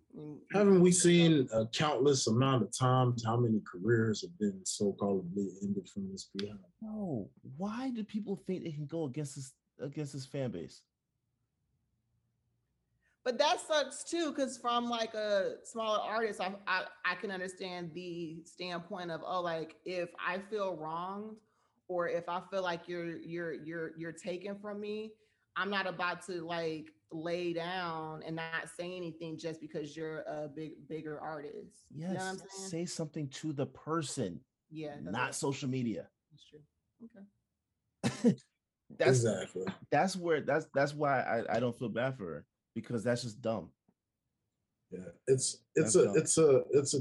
haven't we seen a countless amount of times how many careers have been so-called ended from this behind? No, why do people think they can go against this against this fan base? But that sucks too, because from like a smaller artist, I, I I can understand the standpoint of oh, like if I feel wronged or if I feel like you're you're you're you're taken from me, I'm not about to like lay down and not say anything just because you're a big bigger artist. Yes, You know what I'm saying? say something to the person, yeah, not right. social media. That's true. Okay. That's exactly. that's where that's that's why I, I don't feel bad for her because that's just dumb. Yeah. It's it's That's a dumb. it's a it's a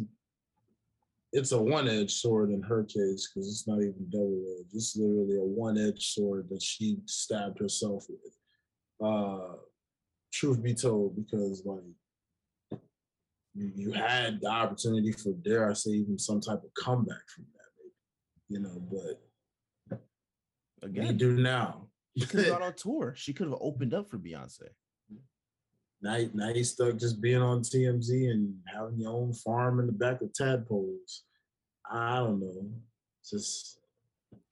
it's a one-edged sword in her case because it's not even double-edged. It's literally a one-edged sword that she stabbed herself with. Uh truth be told, because like you, you had the opportunity for dare I say even some type of comeback from that, maybe. You know, but what do you Again, do now? she could have gone on tour. She could have opened up for Beyonce. Now, now you stuck just being on TMZ and having your own farm in the back of tadpoles. I don't know. Just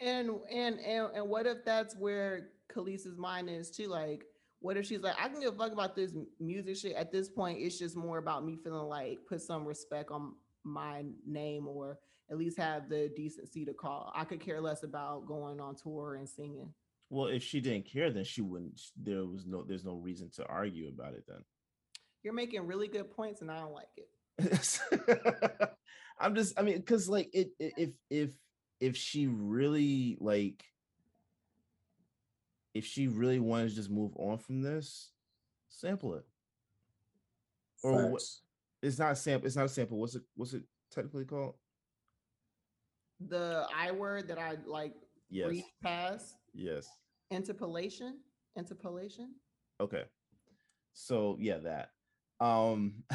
And and and and what if that's where Kelis's mind is too? Like, what if she's like, I can give a fuck about this music shit. At this point, it's just more about me feeling like put some respect on my name or at least have the decency to call. I could care less about going on tour and singing. Well, if she didn't care, then she wouldn't. There was no. There's no reason to argue about it. Then. You're making really good points, and I don't like it. I'm just. I mean, because like it, it. If if if she really like, if she really wanted to just move on from this, sample it. Or what- It's not a sample. It's not a sample. What's it? What's it technically called? The I word that I like Yes. read past Yes. interpolation, interpolation. Okay. So yeah, that. Um.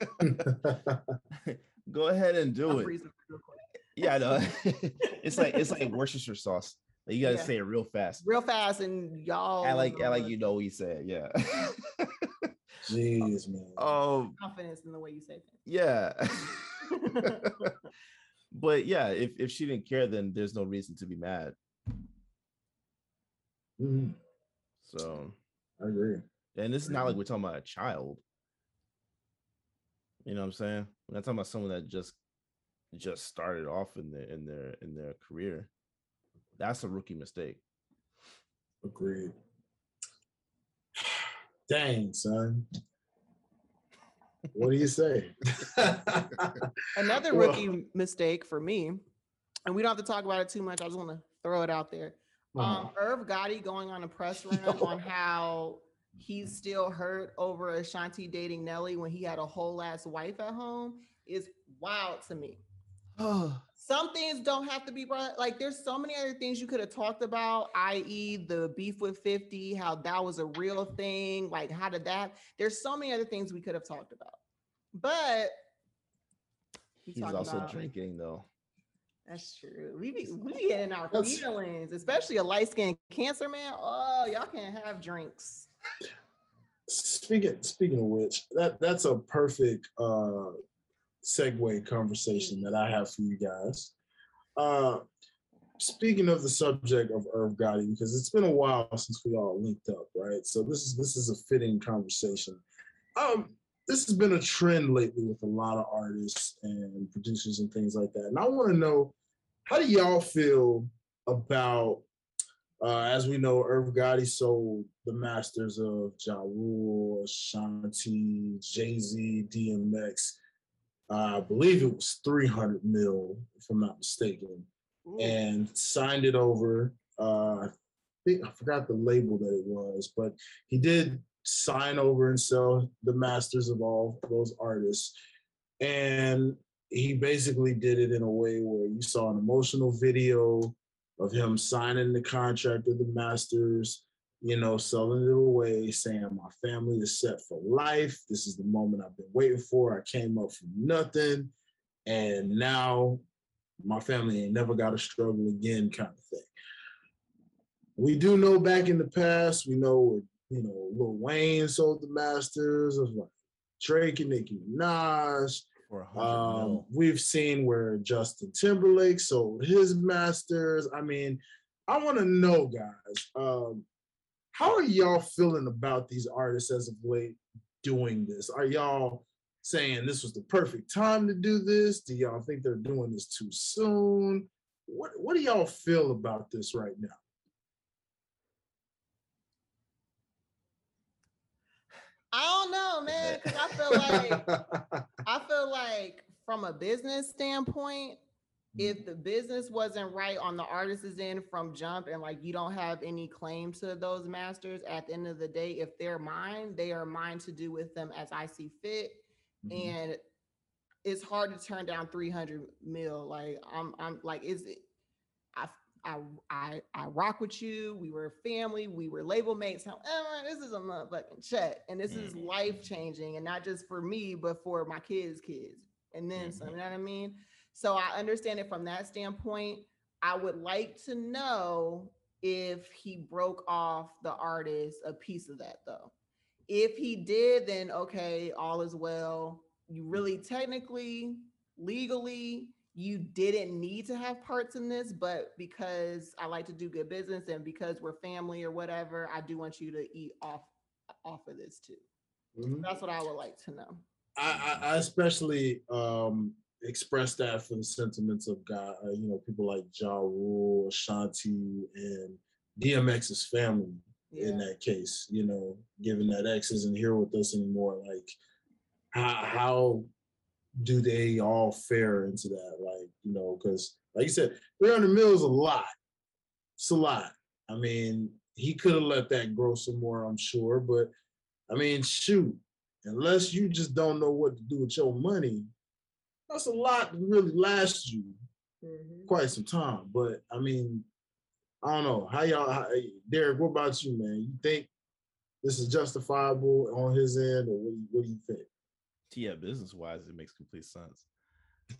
go ahead and do I'm it. freezing real quick. Yeah, I know. it's like it's like Worcestershire sauce. Like, you gotta Yeah. say it real fast. real fast, and y'all I like I like you know what you said. Yeah. Jeez, man. um. confidence in the way you say Yeah. but yeah, if if she didn't care, then there's no reason to be mad. Mhm, So, I agree. and this is not like we're talking about a child. You know what I'm saying? We're not talking about someone that just just started off in their in their in their career. That's a rookie mistake. Agreed. Dang, son. What do you say? Another Well- rookie mistake for me, and we don't have to talk about it too much. I just want to throw it out there. Uh-huh. Um, Irv Gotti going on a press run on how he's still hurt over Ashanti dating Nelly when he had a whole ass wife at home is wild to me. Some things don't have to be brought. Like, there's so many other things you could have talked about, i.e., the beef with 50, how that was a real thing. Like, how did that? There's so many other things we could have talked about. But we He's also about- drinking though. That's true. We be we be in our That's- feelings, especially a light skinned cancer man. Oh, y'all can't have drinks. Speaking speaking of which, that that's a perfect uh segue conversation that I have for you guys. Uh speaking of the subject of Irv Gotti, because it's been a while since we all linked up, right? So this is this is a fitting conversation. Um, this has been a trend lately with a lot of artists and producers and things like that. And I want to know how do y'all feel about uh, as we know, Irv Gotti sold the masters of Ja Rule, Ashanti, Jay Z, DMX. Uh, I believe it was 300 mil, if I'm not mistaken, Ooh, and signed it over. Uh, I think I forgot the label that it was, but he did sign over and sell the masters of all those artists. And he basically did it in a way where you saw an emotional video of him signing the contract of the masters, you know, selling it away, saying, My family is set for life. This is the moment I've been waiting for. I came up from nothing. And now my family ain't never got to struggle again, kind of thing. We do know back in the past, we know, you know, Lil Wayne sold the masters of like Drake and Nicki Minaj. For a hundred Um, we've seen where Justin Timberlake sold his masters. I mean, I want to know, guys, um, how are y'all feeling about these artists as of late doing this? Are y'all saying this was the perfect time to do this? Do y'all think they're doing this too soon? What What do y'all feel about this right now? I don't know, man. 'cause I feel like I feel like from a business standpoint, if the business wasn't right on the artist's end from jump and like you don't have any claim to those masters at the end of the day, if they're mine, they are mine to do with them as I see fit. Mhm. And it's hard to turn down 300 mil. Like I'm I'm like, is it I I I I rock with you. We were family. We were label mates. However, this is a motherfucking check, and this is Mhm. life changing, and not just for me, but for my kids' kids, and then some. Mhm. You know what I mean? So I understand it from that standpoint. I would like to know if he broke off the artist a piece of that, though. If he did, then okay, all is well. You really technically, legally, you didn't need to have parts in this, but because I like to do good business and because we're family or whatever, I do want you to eat off off of this too. Mhm. That's what I would like to know. I, I, I especially um, express that for the sentiments of God, uh, you know, people like Ja Rule, Ashanti, and DMX's family in that case, you know, given that X isn't here with us anymore, like how how do they all fare into that? Like, you know, because like you said, 300 mil is a lot. It's a lot. I mean, he could have let that grow some more, I'm sure, but I mean, shoot, unless you just don't know what to do with your money, that's a lot to really last you mm-hmm. quite some time. But I mean, I don't know how y'all, how, Derek. What about you, man? You think this is justifiable on his end, or what? Do you, what do you think? Yeah, business wise, it makes complete sense.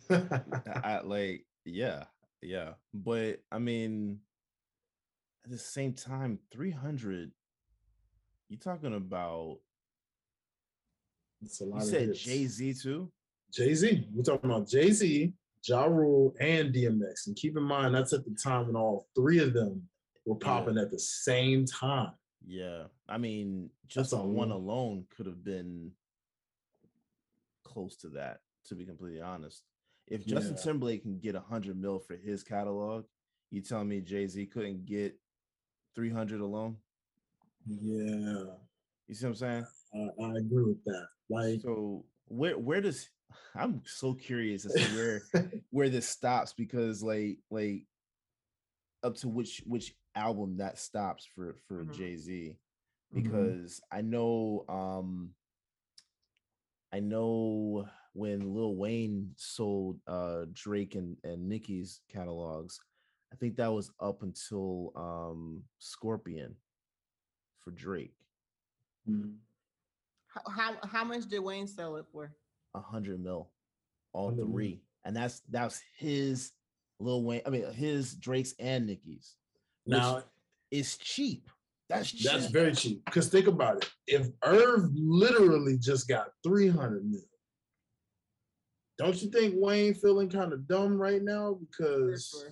I like, yeah, yeah. But I mean, at the same time, 300, you're talking about, it's a you lot of said Jay Z too? Jay Z. We're talking about Jay Z, Ja Rule, and DMX. And keep in mind, that's at the time when all three of them were Yeah. popping at the same time. Yeah. I mean, just on one alone could have been close to that, to be completely honest. If Justin Yeah. Timberlake can get 100 mil for his catalog, you telling me Jay Z couldn't get 300 alone? Yeah, You see what I'm saying? I, I agree with that. Like, So where where does I'm so curious as to where where this stops because like like up to which which album that stops for for Mhm. Jay-Z Mhm. because I know um I know when Lil Wayne sold uh Drake and and Nicki's catalogs I think that was up until um Scorpion for Drake Mhm. How, how how much did Wayne sell it for? A hundred mil, all 100 mil. three, and that's that's his Lil Wayne. I mean, his Drake's and Nicki's. now it's cheap. That's cheap. That's very cheap. Because think about it. If Irv literally just got 300 mil, don't you think Wayne feeling kind of dumb right now? Because sure.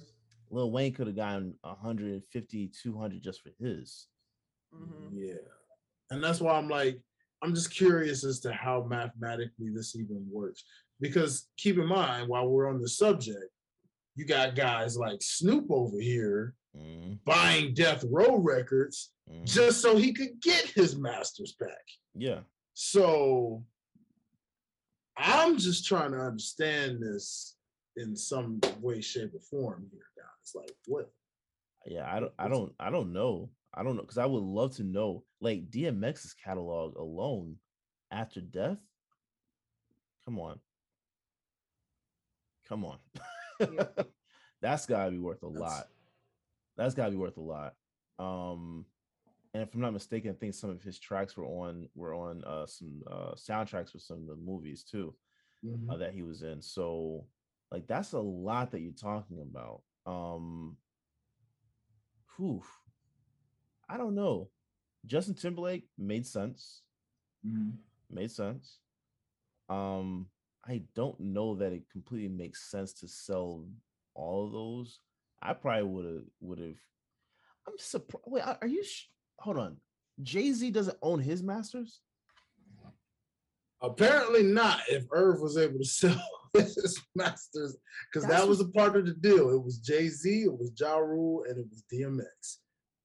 Lil Wayne could have gotten 150, 200 just for his. Mhm. yeah. And that's why I'm like, I'm just curious as to how mathematically this even works. Because keep in mind, while we're on the subject, you got guys like Snoop over here Mhm, buying Death Row records mhm. just so he could get his masters back. Yeah, So I'm just trying to understand this in some way, shape, or form here, guys. Like what? yeah. I don't, I don't, I don't know. I don't know because I would love to know like DMX's catalog alone after death. Come on. Come on. Yeah. That's gotta be worth a That's- lot. That's gotta be worth a lot. Um and if I'm not mistaken, I think some of his tracks were on were on uh some uh soundtracks for some of the movies too Mhm. uh, that he was in. So like that's a lot that you're talking about. Um whew, I don't know. Justin Timberlake made sense. Mhm. Made sense. Um I don't know that it completely makes sense to sell all of those. I probably would have would have I'm surprised. Wait, are are you sh- hold on? Jay-Z doesn't own his masters? Apparently not. If Irv was able to sell his masters, because that was a part of the deal. It was Jay Z, it was Ja Rule, and it was DMX.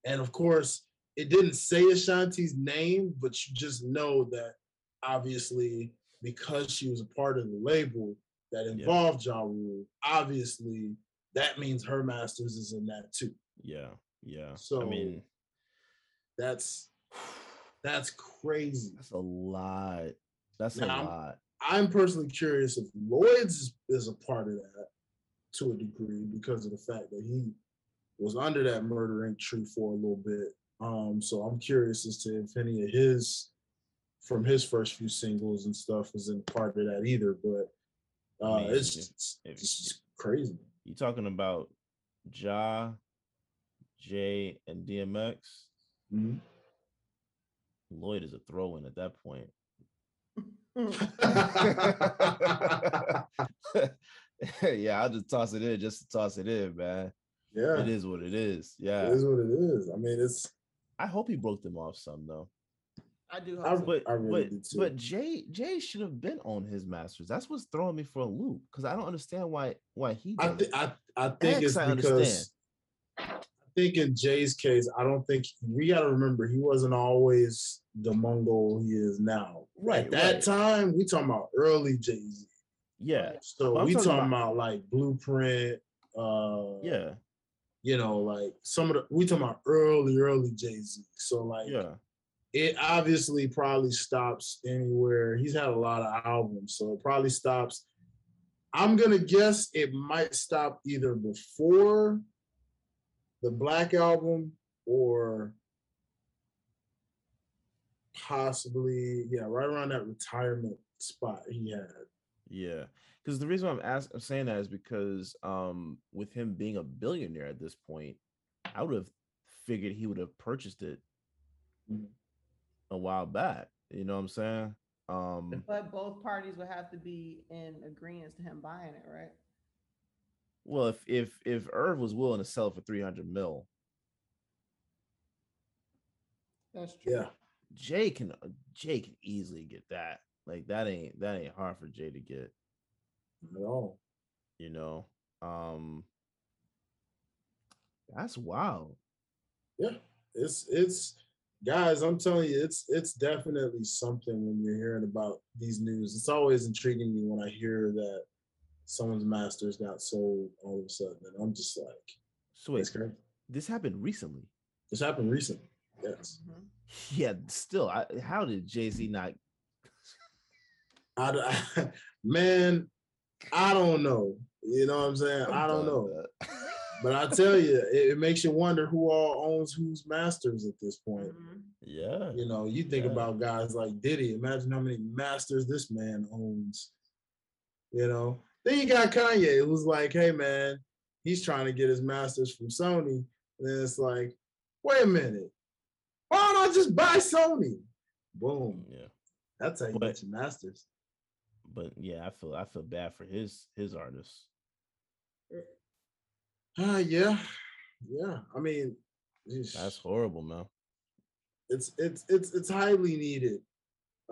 And of course, it didn't say Ashanti's name, but you just know that obviously because she was a part of the label that involved Ja Rule, obviously that means her masters is in that too. Yeah, yeah. So I mean, That's that's crazy. that's a lot. That's a Now, I'm- lot. I'm personally curious if Lloyd's is a part of that to a degree because of the fact that he was under that Murder Inc tree for a little bit. Um, so I'm curious as to if any of his from his first few singles and stuff is in part of that either. But uh, mean, it's, if- just, if- it's crazy. You talking about Ja, Jay, and DMX? Mhm. Lloyd is a throw-in at that point. yeah, I'll just toss it in just to toss it in, man. Yeah, It is what it is. Yeah. it is what it is. I mean, it's I hope he broke them off some though. I do I- hope so. But I really but do too. but Jay Jay should have been on his masters. That's what's throwing me for a loop because I don't understand why why he I, th- it. I I think X, it's I because understand. I think in Jay's case, I don't think we got to remember he wasn't always the Mongol he is now. Right, At that right. time, we talking about early Jay Z. Yeah, So we talking talking about- about, like Blueprint. Uh, yeah, You know, like some of the we talking about early early Jay Z. So like yeah. it obviously probably stops anywhere. He's had a lot of albums, so it probably stops. I'm gonna guess it might stop either before the Black album or possibly, yeah, right around that retirement spot he had. Yeah, because the reason why I'm asking, I'm saying that is because um, with him being a billionaire at this point, I would have figured he would have purchased it Mhm. a while back. You know what I'm saying? Um, But both parties would have to be in agreement to him buying it, right? well, if if if Irv was willing to sell it for 300 mil, That's true. Yeah. Jay can uh, Jay can easily get that. Like that ain't that ain't hard for Jay to get. At all. You know, um, that's wild. Yeah. It's it's guys, I'm telling you, it's it's definitely something when you're hearing about these news. It's always intriguing me when I hear that someone's masters got sold all of a sudden. And I'm just like, So wait, crazy. this happened recently. This happened recently. Yes. Mhm. Yeah, still, I, how did Jay Z not? I, d- man, I don't know. You know what I'm saying? I don't know. But I tell you, it, it makes you wonder who all owns whose masters at this point. Mhm. yeah, You know, you think Yeah. about guys like Diddy. Imagine how many masters this man owns. You know, then you got Kanye, who's like, "Hey, man, he's trying to get his masters from Sony." And then it's like, "Wait a minute, why don't I just buy Sony?" Boom. yeah. That's how you But- get your masters. But yeah, I feel I feel bad for his his artists. Uh, yeah, yeah. I mean. That's horrible, man. it's it's it's it's highly needed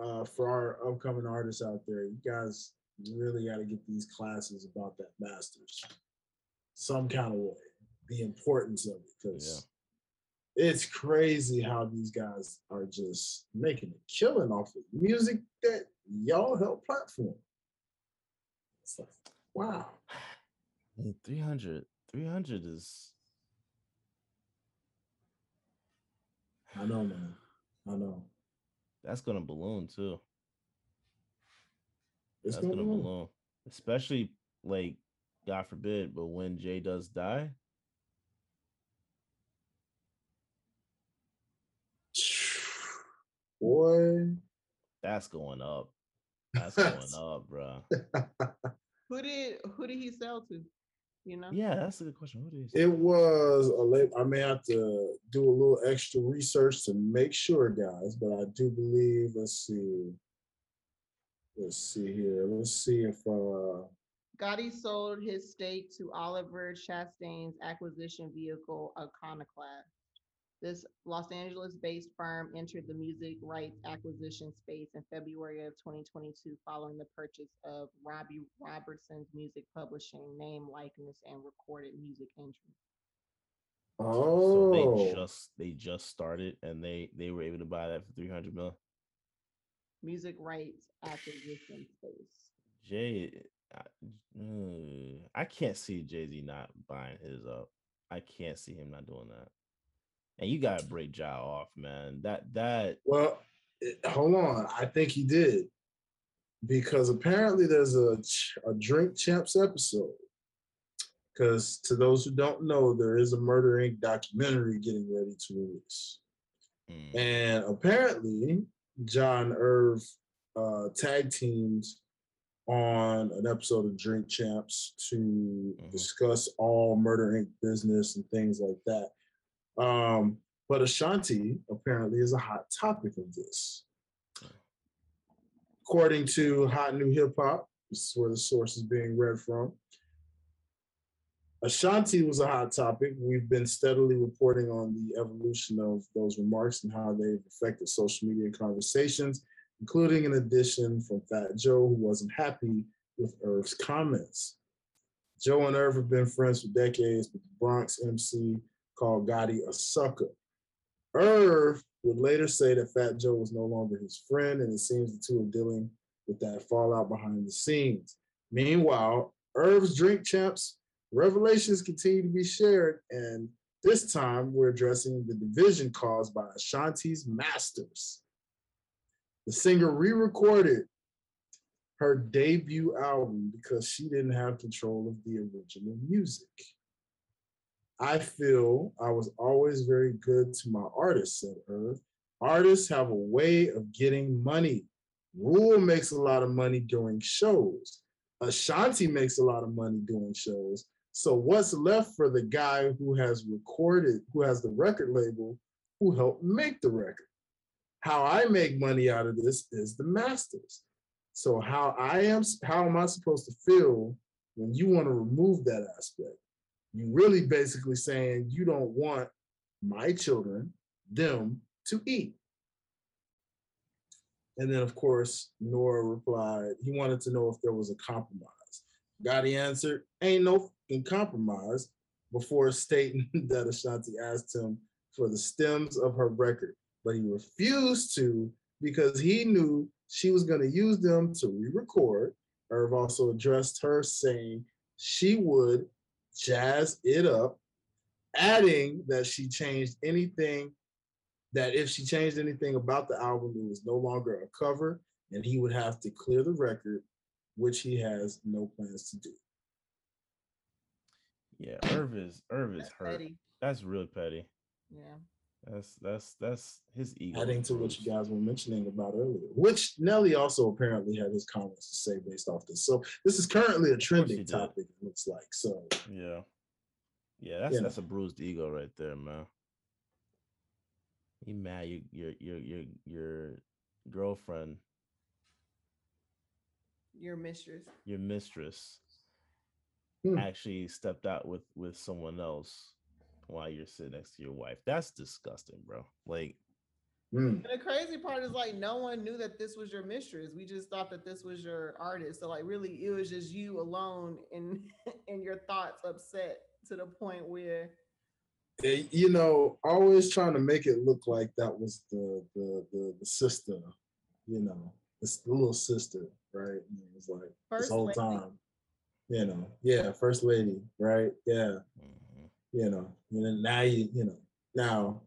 uh, for our upcoming artists out there. You guys really got to get these classes about that masters some kind of way, the importance of it, because it's crazy how these guys are just making a killing off of music that y'all help platform. It's like, wow. I mean, 300, 300 is I know, man. I know. That's gonna balloon too. It's That's gonna gonna balloon. balloon. Especially like, God forbid, but when Jay does die, Boy, that's going up. That's going up, bro. Who did who did he sell to? You know? Yeah, that's a good question. Who is it was a late. I may have to do a little extra research to make sure, guys, but I do believe. Let's see. Let's see here. Let's see if uh Gotti sold his stake to Oliver Chastain's acquisition vehicle, Iconoclast. This Los Angeles-based firm entered the music rights acquisition space in February of 2022 following the purchase of Robbie Robertson's music publishing name, likeness, and recorded music entry. oh So they just they just started and they they were able to buy that for three hundred million. Music rights acquisition space. Jay, I, mm, I can't see Jay Z not buying his up. I can't see him not doing that. And you gotta break Ja off, man. That that Well, hold on. I think he did because apparently there's a a Drink Champs episode. Because to those who don't know, there is a Murder Inc. documentary getting ready to release, mm, and apparently John Irv uh, tag teamed on an episode of Drink Champs to Mhm. discuss all Murder Inc. business and things like that. Um, but Ashanti apparently is a hot topic of this. According to Hot New Hip Hop, this is where the source is being read from. Ashanti was a hot topic. We've been steadily reporting on the evolution of those remarks and how they've affected social media conversations, including an addition from Fat Joe, who wasn't happy with Irv's comments. Joe and Irv have been friends for decades, but the Bronx MC called Gotti a sucker. Irv would later say that Fat Joe was no longer his friend, and it seems the two are dealing with that fallout behind the scenes. Meanwhile, Irv's Drink Champs revelations continue to be shared, and this time we're addressing the division caused by Ashanti's Masters. The singer re recorded her debut album because she didn't have control of the original music. I feel I was always very good to my artists, said Irv. Artists have a way of getting money. Rule makes a lot of money doing shows. Ashanti makes a lot of money doing shows. So what's left for the guy who has recorded, who has the record label, who helped make the record? How I make money out of this is the masters. So how I am, how am I supposed to feel when you want to remove that aspect? You really basically saying you don't want my children, them, to eat. And then, of course, N.O.R.E. replied, he wanted to know if there was a compromise. Gotti answered, ain't no compromise before stating that Ashanti asked him for the stems of her record, but he refused to because he knew she was going to use them to re-record. Irv also addressed her saying she would jazz it up, adding that she changed anything that if she changed anything about the album, it was no longer a cover, and he would have to clear the record, which he has no plans to do. yeah, Irv is Irv is That's hurt. petty. That's really petty. Yeah. That's that's that's his ego. Adding to what you guys were mentioning about earlier, which Nelly also apparently had his comments to say based off this. So this is currently a trending topic, it looks like. So Yeah. Yeah, that's You know. that's a bruised ego right there, man. You mad you your your your your girlfriend, Your mistress. your mistress Hmm. actually stepped out with with someone else while you're sitting next to your wife. That's disgusting, bro. Like mm, And the crazy part is like no one knew that this was your mistress. We just thought that this was your artist. So like really it was just you alone and and your thoughts upset to the point where eh, you know, always trying to make it look like that was the the the, the sister, you know, it's the little sister, right? And it was like this whole lady. time, you know, yeah, first lady, right? Yeah. mhm. You know, and then now you, you know, now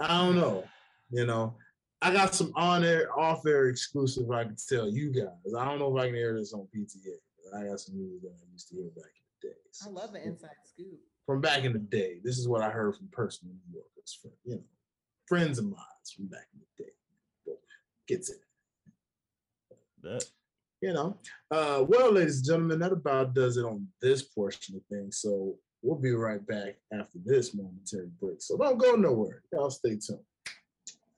I don't know. You know, I got some on air, off air exclusive I can tell you guys. I don't know if I can air this on PTA, but I got some news that I used to hear back in the day. I love the inside scoop. From back in the day. This is what I heard from personal New Yorkers, from, you know, friends of mine from back in the day. But gets it. That You know. Uh, well, ladies and gentlemen, that about does it on this portion of things. So we'll be right back after this momentary break. So don't go nowhere. Y'all stay tuned.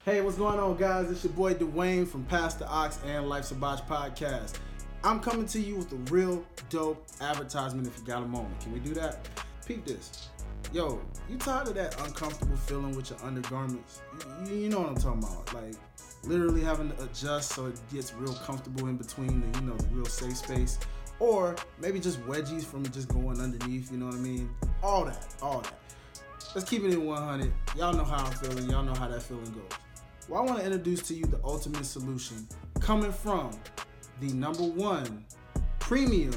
Hey, what's going on, guys? It's your boy Dwayne from Pass the Aux and Life's a podcast. I'm coming to you with a real dope advertisement if you got a moment. Can we do that? Peep this. Yo, you tired of that uncomfortable feeling with your undergarments? You, you know what I'm talking about. Like, literally having to adjust so it gets real comfortable in between the, you know, the real safe space. Or maybe just wedgies from just going underneath, you know what I mean? All that, all that. Let's keep it in 100. Y'all know how I'm feeling. Y'all know how that feeling goes. Well, I want to introduce to you the ultimate solution coming from the number one premium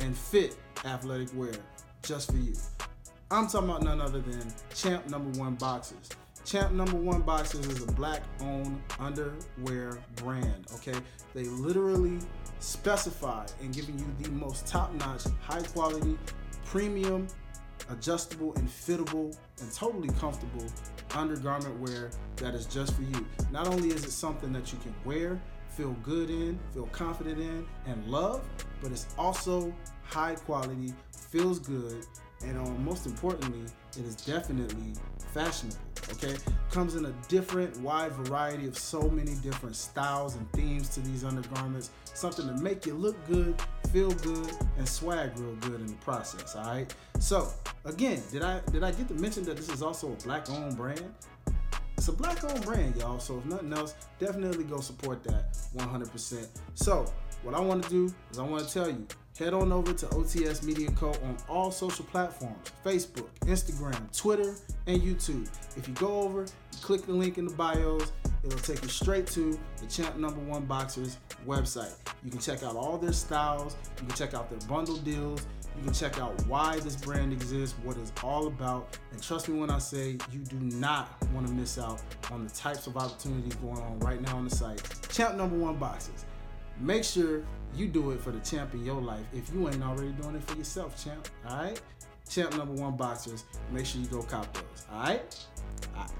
and fit athletic wear just for you. I'm talking about none other than Champ Number One Boxers. Champ Number One Boxers is a black owned underwear brand, okay? They literally specify in giving you the most top notch, high quality, premium, adjustable, and fittable, and totally comfortable undergarment wear that is just for you. Not only is it something that you can wear, feel good in, feel confident in, and love, but it's also high quality, feels good, and um, most importantly, it is definitely fashionable. Okay, comes in a different, wide variety of so many different styles and themes to these undergarments. Something to make you look good, feel good, and swag real good in the process. All right. So again, did I did I get to mention that this is also a black-owned brand? It's a black-owned brand, y'all. So if nothing else, definitely go support that 100%. So what I want to do is I want to tell you head on over to OTS Media Co. on all social platforms Facebook, Instagram, Twitter, and YouTube. If you go over, you click the link in the bios, it'll take you straight to the Champ Number One Boxers website. You can check out all their styles, you can check out their bundle deals, you can check out why this brand exists, what it's all about, and trust me when I say you do not want to miss out on the types of opportunities going on right now on the site. Champ Number One Boxers. Make sure you do it for the champ in your life if you ain't already doing it for yourself, champ. All right? Champ number one boxers. Make sure you go cop those. All right? All right.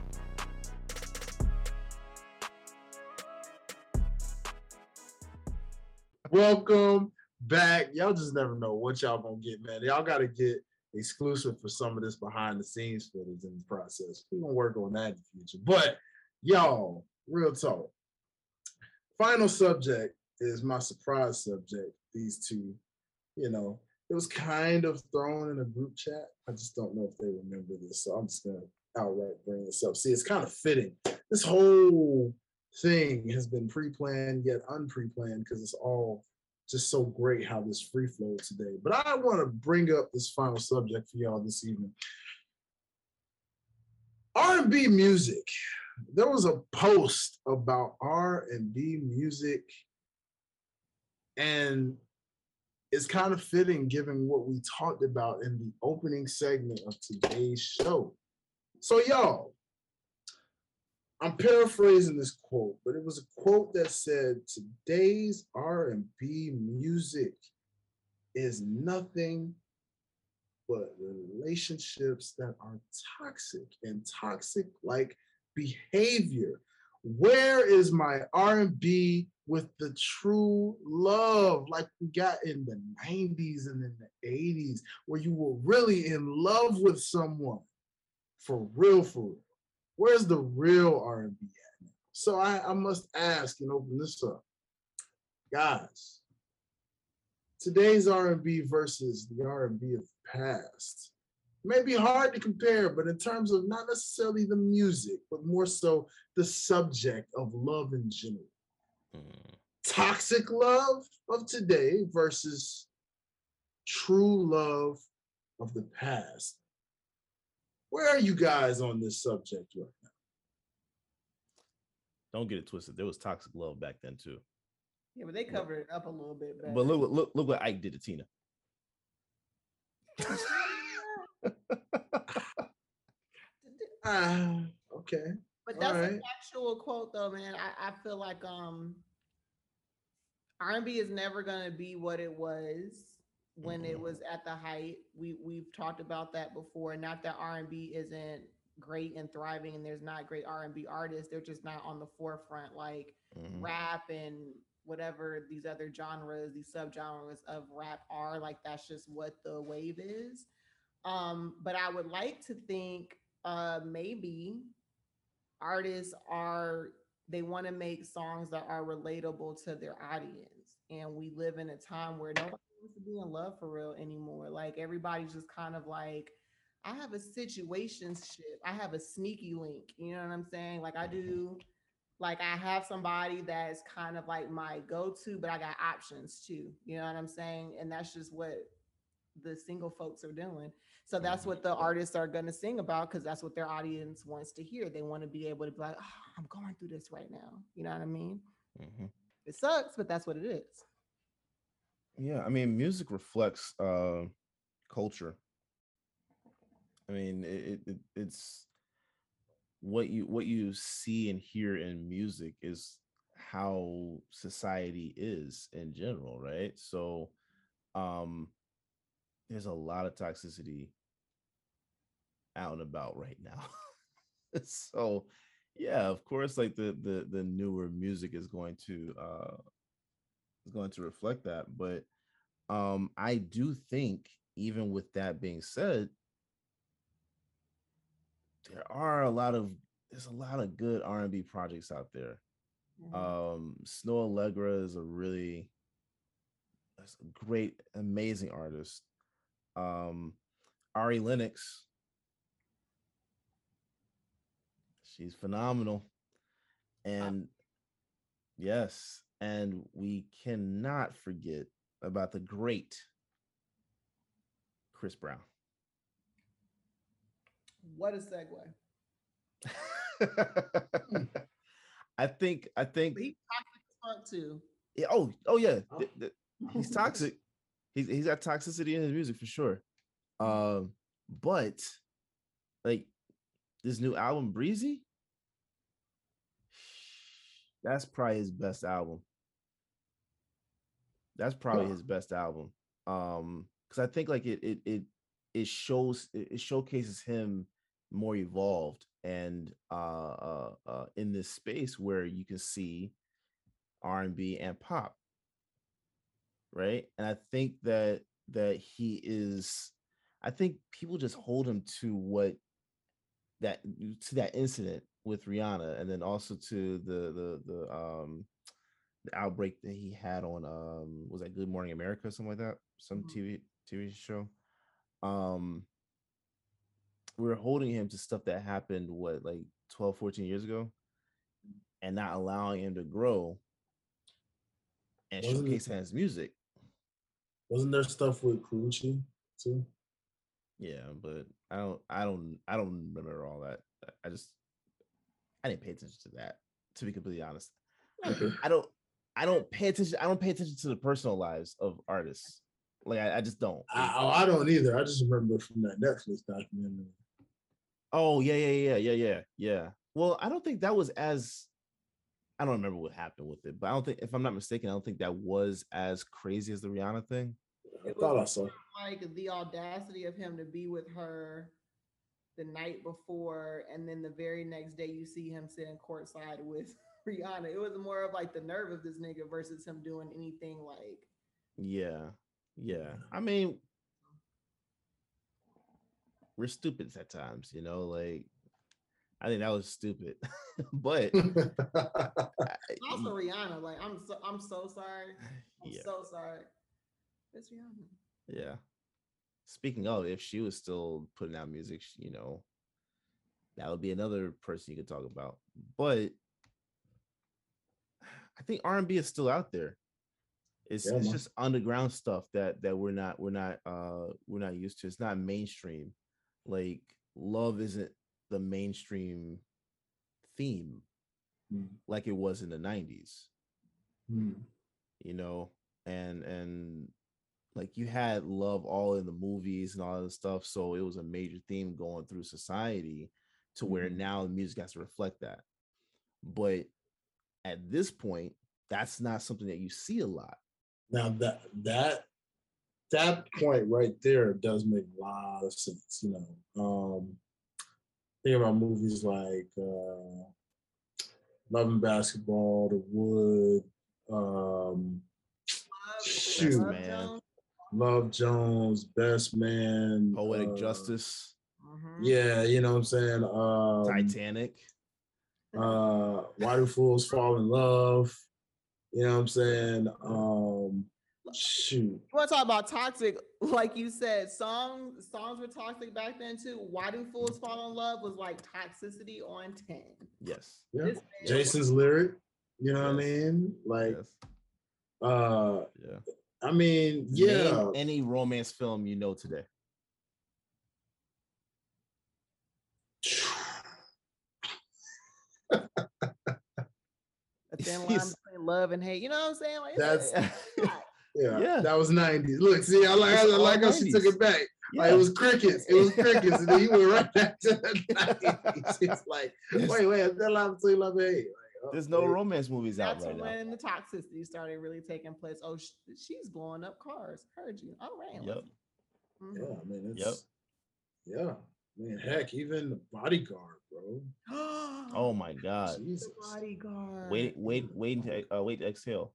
Welcome back. Y'all just never know what y'all gonna get, man. Y'all gotta get exclusive for some of this behind the scenes footage in the process. We're gonna work on that in the future. But y'all, real talk. Final subject is my surprise subject. These two, you know, it was kind of thrown in a group chat. I just don't know if they remember this, so I'm just gonna outright bring this up. See, it's kind of fitting. This whole thing has been pre-planned yet unpre-planned because it's all just so great how this free flowed today. But I want to bring up this final subject for y'all this evening. R&B music. There was a post about R&B music and it's kind of fitting given what we talked about in the opening segment of today's show. So y'all, I'm paraphrasing this quote, but it was a quote that said, "Today's R&B music is nothing but relationships that are toxic and toxic like behavior. Where is my R&B with the true love? Like we got in the 90s and in the 80s where you were really in love with someone. For real for real. Where's the real r&b at so I, I must ask and open this up. Guys today's r&b versus the r&b of the past may be hard to compare but in terms of not necessarily the music but more so the subject of love in general mm, toxic love of today versus true love of the past. Where are you guys on this subject right now? don't get it twisted. There was toxic love back then too. Yeah, but they covered it up a little bit better. But look, look, look what Ike did to Tina. Ah, okay. But that's Alright. an actual quote though, man. I, I feel like um R&B is never gonna be what it was when it Mhm. was at the height. We we've talked about that before. Not that R&B isn't great and thriving and there's not great R&B artists. They're just not on the forefront like Mhm. rap and whatever these other genres, these subgenres of rap are. Like that's just what the wave is. Um, but I would like to think uh maybe artists are they want to make songs that are relatable to their audience. And we live in a time where nobody wants to be in love for real anymore. Like everybody's just kind of like, I have a situationship. I have a sneaky link. You know what I'm saying? Like I do, like I have somebody that's kind of like my go-to, but I got options too. You know what I'm saying? And that's just what the single folks are doing. So that's what the artists are going to sing about because that's what their audience wants to hear. They want to be able to be like, oh, I'm going through this right now. You know what I mean? Mhm. It sucks, but that's what it is. Yeah, I mean, music reflects uh, culture. I mean, it, it it's what you what you see and hear in music is how society is in general, right? So, um, there's a lot of toxicity out and about right now. so, yeah, of course, like the the the newer music is going to uh is going to reflect that. But um, I do think, even with that being said, there are a lot of there's a lot of good R and B projects out there. Um, Snoh Aalegra is a really that's a great, amazing artist. Um, Ari Lennox, she's phenomenal, and yes, and we cannot forget about the great Chris Brown. What a segue. I think I think he toxic as fuck too. yeah, oh oh yeah Oh. he's toxic he's he's got toxicity in his music for sure. Um but like this new album breezy? That's probably his best album. That's probably Huh. his best album. Um because i think like it it it it shows it it showcases him more evolved and uh uh, uh in this space where you can see r&b and pop right? And i think that that he is i think people just hold him to what that to that incident with rihanna and then also to the the the um the outbreak that he had on um was that good morning america or something like that? Some Mhm. tv tv show? Um we're holding him to stuff that happened what like 12 14 years ago? And not allowing him to grow and Wasn't showcase in his music Wasn't there stuff with Karrueche too? Yeah, but I don't, I don't, I don't remember all that. I- I just, I didn't pay attention to that. To be completely honest, Okay. I don't, I don't pay attention. I don't pay attention to the personal lives of artists. Like I, I just don't. I, oh, I don't either. I just remember from that Netflix documentary. Oh yeah, yeah, yeah, yeah, yeah, yeah. Well, I don't think that was as. I don't remember what happened with it, but I don't think, if I'm not mistaken, I don't think that was as crazy as the Rihanna thing. I It thought I was saw. like the audacity of him to be with her the night before, and then the very next day you see him sitting courtside with Rihanna. It was more of like the nerve of this nigga versus him doing anything like Yeah, yeah. I mean, we're stupid at times, you know. Like, I think that was stupid, but I- also Rihanna. Like I'm so I'm so sorry. I'm yeah, so sorry. It's Rihanna. yeah. Speaking of, if she was still putting out music, you know, that would be another person you could talk about. But I think R and B is still out there. It's, Yeah, it's man. just underground stuff that that we're not we're not uh we're not used to. It's not mainstream. Like love isn't the mainstream theme Mm, like it was in the 90s mm. you know and and like you had love all in the movies and all that stuff so it was a major theme going through society to where Mhm. now the music has to reflect that. But at this point, that's not something that you see a lot. Now that that that point right there does make a lot of sense. You know, um, think about movies like uh, Love and Basketball, The Wood, um, Shoot, Love man. Jones. Love Jones, Best Man, Poetic uh, justice, Mhm. Yeah, you know what I'm saying. Um, Titanic. uh why do fools fall in love you know what i'm saying um shoot You want to talk about toxic? Like you said, songs songs were toxic back then too. Why do fools fall in love was like toxicity on ten. Yes. yeah. Man- jason's lyric you know what i mean like yes. uh Yeah. i mean yeah Name any romance film you know today. a thin line He's- between love and hate. You know what I'm saying? Like, That's- yeah, Yeah. that was 90s look see i like i like how she took it back yeah. like it was crickets it was crickets and then you went right back to the 90s it's like There's- wait wait that line between love and hate There's no romance movies out That's right now. when the toxicity started really taking place. Oh, sh- she's blowing up cars. Heard you. All right. Yep. listen. Yeah. I mean, it's, Yep. it's yeah. I mean, heck, even the bodyguard, bro. Oh my god. Jesus. The bodyguard. Wait, wait, wait to uh, wait to exhale.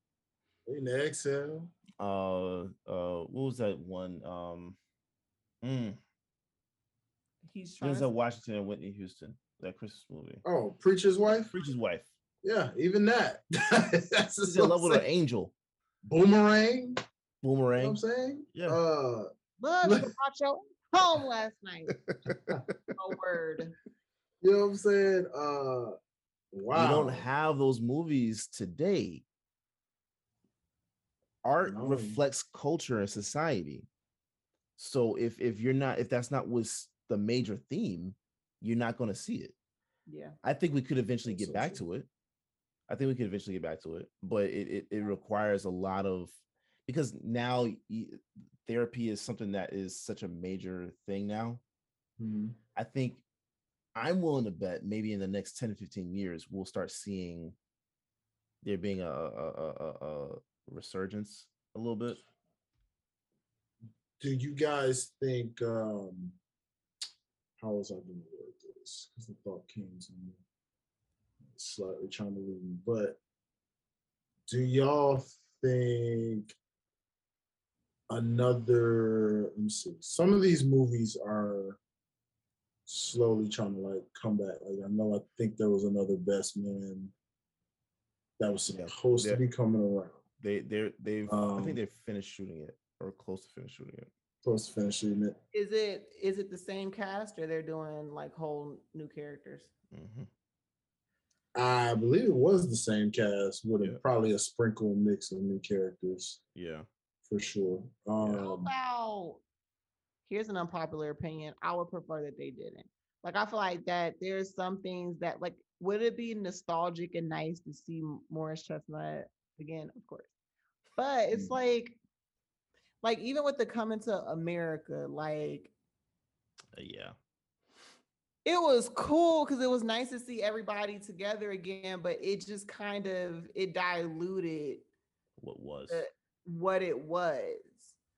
Waiting to exhale. Uh uh what was that one? Um mm, He's trying Denzel to. Washington and Whitney Houston. That Christmas movie. Oh, preacher's wife. Preacher's wife. Yeah, even that. That's the in love with an angel. boomerang. You know what Boomerang. I'm saying? Yeah. Uh, Love you brought your home last night. A word. you know what I'm saying? Uh, wow. We don't have those movies today. Art No. reflects culture and society. So if if you're not if that's not what's the major theme, you're not going to see it. Yeah. I think we could eventually get so back true. to it. I think we could eventually get back to it, but it it, it requires a lot of because now therapy is something that is such a major thing now. Mhm. I think I'm willing to bet maybe in the next 10 to 15 years we'll start seeing there being a, a, a, a resurgence a little bit. Do you guys think? um How was I to word this? Because the thought came to me. Slightly trying to read, me, but do y'all think another let me see some of these movies are slowly trying to like come back like i know i think there was another best man that was Yeah, supposed to be coming around They they're they've I Um, think they've finished shooting it or close to finish shooting it. supposed to finish shooting it Is it is it the same cast or they're doing like whole new characters? Mhm. i believe it was the same cast with a, probably a sprinkle mix of new characters Yeah. for sure How um about here's an unpopular opinion. I would prefer that they didn't. Like I feel like that there's some things that like would it be nostalgic and nice to see M- Morris Chestnut again, of course. But it's Mm. like like even with the coming to America, like Uh, yeah. it was cool because it was nice to see everybody together again, but it just kind of it diluted What was? uh, what it was.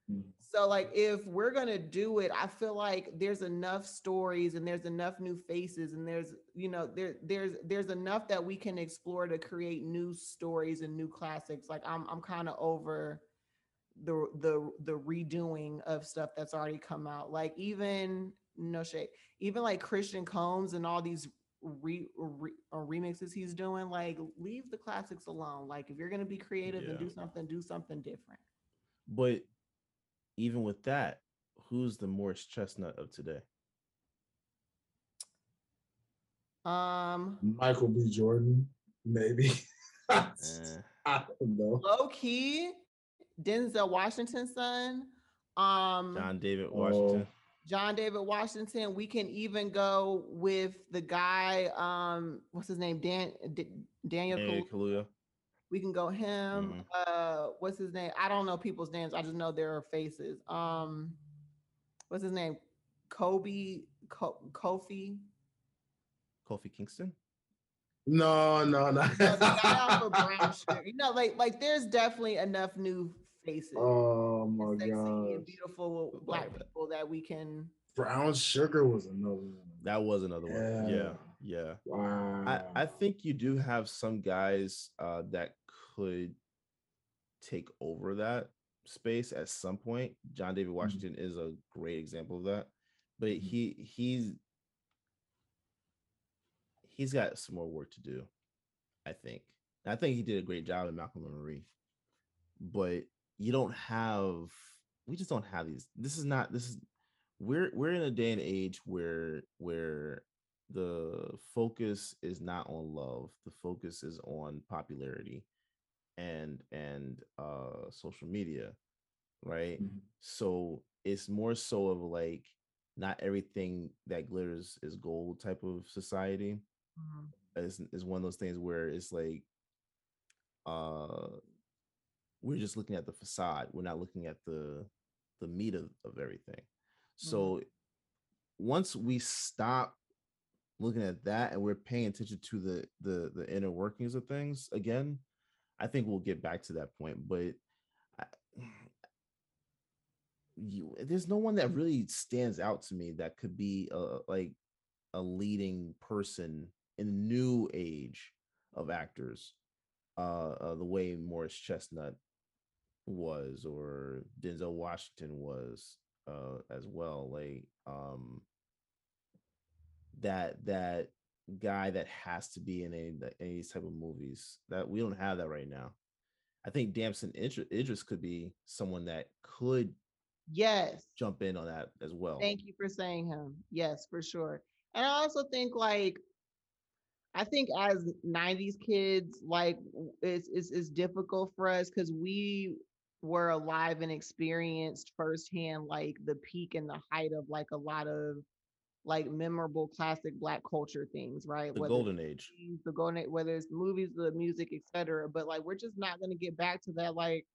Mm. So like if we're going to do it, I feel like there's enough stories and there's enough new faces and there's you know there there's there's enough that we can explore to create new stories and new classics. Like I'm I'm kind of over the the the redoing of stuff that's already come out. Like even no shade, even like Christian Combs and all these re, re or remixes he's doing, like leave the classics alone. Like if you're gonna be creative and do something, do something different. But even with that, who's the Morris Chestnut of today? Um, michael b jordan maybe Eh, i don't know low key, Denzel Washington's son. Um, John David Oh. Washington. John David Washington. We can even go with the guy. Um, what's his name? Dan D- Daniel. Daniel Kalu- Kaluuya. We can go him. Mhm. Uh, what's his name? I don't know people's names. I just know their faces. Um, what's his name? Kobe, Ko- Kofi. Kofi Kingston. No, no, no. No, they got out for brown sugar. You know, like like there's definitely enough new faces. oh and my sexy god. and beautiful black people that we can Brown sugar was another one. That was another one. Yeah, Yeah. yeah. Wow. I, I think you do have some guys uh, that could take over that space at some point. John David Washington is a great example of that. But Mhm. he he's he's got some more work to do, I think. I think he did a great job in Malcolm and Marie. But you don't have we just don't have these. This is not this is we're we're in a day and age where where the focus is not on love the focus is on popularity and and uh social media right? Mhm. so it's more so of like not everything that glitters is gold type of society. Is is one of those things where it's like uh we're just looking at the facade. We're not looking at the the meat of, of everything. So once we stop looking at that and we're paying attention to the the the inner workings of things again i think we'll get back to that point but I, you, there's no one that really stands out to me that could be a, like a leading person in the new age of actors uh, uh the way morris chestnut was or denzel washington was uh as well like um that that guy that has to be in any any type of movies that we don't have that right now i think damson Idris, Idris could be someone that could yes jump in on that as well Thank you for saying him. Yes, for sure. And I also think like I think as 90s kids, like it's it's, it's difficult for us because we were alive and experienced firsthand like the peak and the height of like a lot of like memorable classic black culture things, right? the Whether golden age movies, the golden age, whether it's movies, the music, etc. But like we're just not gonna get back to that like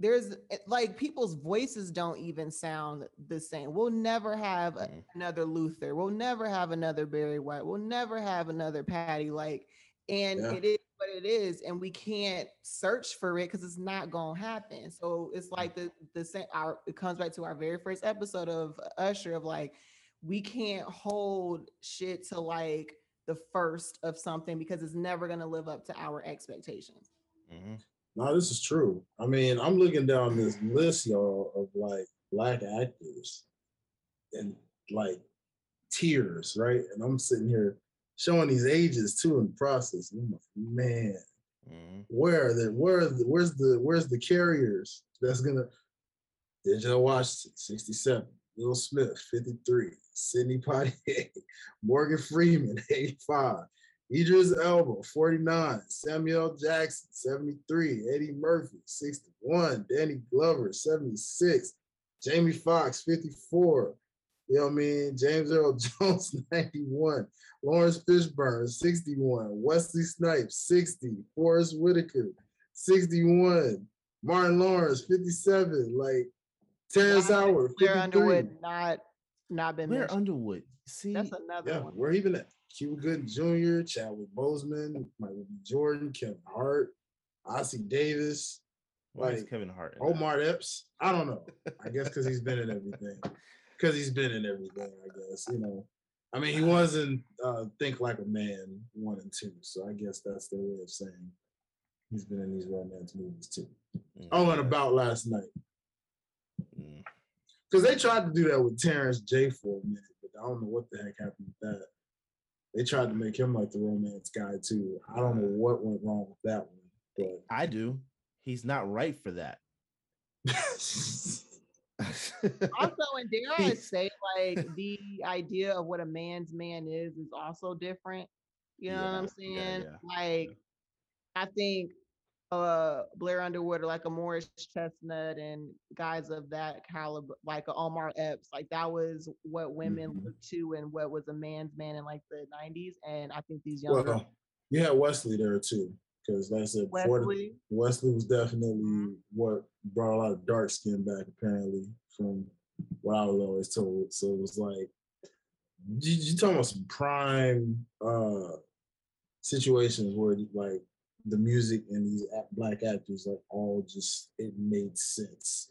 there's eh, like people's voices don't even sound the same. We'll never have Mhm. another Luther. We'll never have another Barry White. We'll never have another Patty. Like, and Yeah. it is what it is, and we can't search for it because it's not gonna happen. So it's like the the same. Our it comes back to our very first episode of Usher of like we can't hold shit to like the first of something because it's never gonna live up to our expectations. Mhm. No, this is true. I mean, I'm looking down this list, y'all, of like black actors and like tears right? And I'm sitting here showing these ages too in the process. Like, man, Mhm. where are the where are the where's the where's the carriers that's gonna Denzel Washington, 67, Will Smith, 53, Sidney Poitier, Morgan Freeman, 85, Idris Elba, 49, Samuel Jackson, 73, Eddie Murphy, 61, Danny Glover, 76, Jamie Foxx, 54. You know what I mean? James Earl Jones, 91. Laurence Fishburne, 61. Wesley Snipes, 60. Forest Whitaker, 61. Martin Lawrence, 57. Like Terrence Why has Howard, Claire 53. Underwood not not been Blair mentioned. underwood see That's another Yeah, one. we're even at Cuba Gooding Jr., Chadwick Boseman, Michael B. Jordan, Kevin Hart, Ossie Davis, why is like, kevin hart in that? Omar Epps. I don't know. I guess because he's been in everything. Because he's been in everything, I guess. You know, I mean, he was in uh, Think Like a Man one and two. So I guess that's their way of saying he's been in these romance movies too. Mm, Oh, and about last night. Mm. Because they tried to do that with Terrence J for a minute, but I don't know what the heck happened with that. They tried to make him like the romance guy too. I don't know what went wrong with that one, but i do he's not right for that also, and dare I say, like the idea of what a man's man is is also different. You know what I'm Yeah, yeah, saying? yeah. Like, I think uh Blair Underwood or like a Morris Chestnut and guys of that caliber, like a Omar Epps, like that was what women Mhm. looked to and what was a man's man in like the 90s. And I think these younger well, you had Wesley there too, because like I said, before the- Wesley, Wesley was definitely what brought a lot of dark skin back, apparently, from what I was always told. So it was like you, you talking about some prime uh situations where like the music and these black actors like all just it made sense,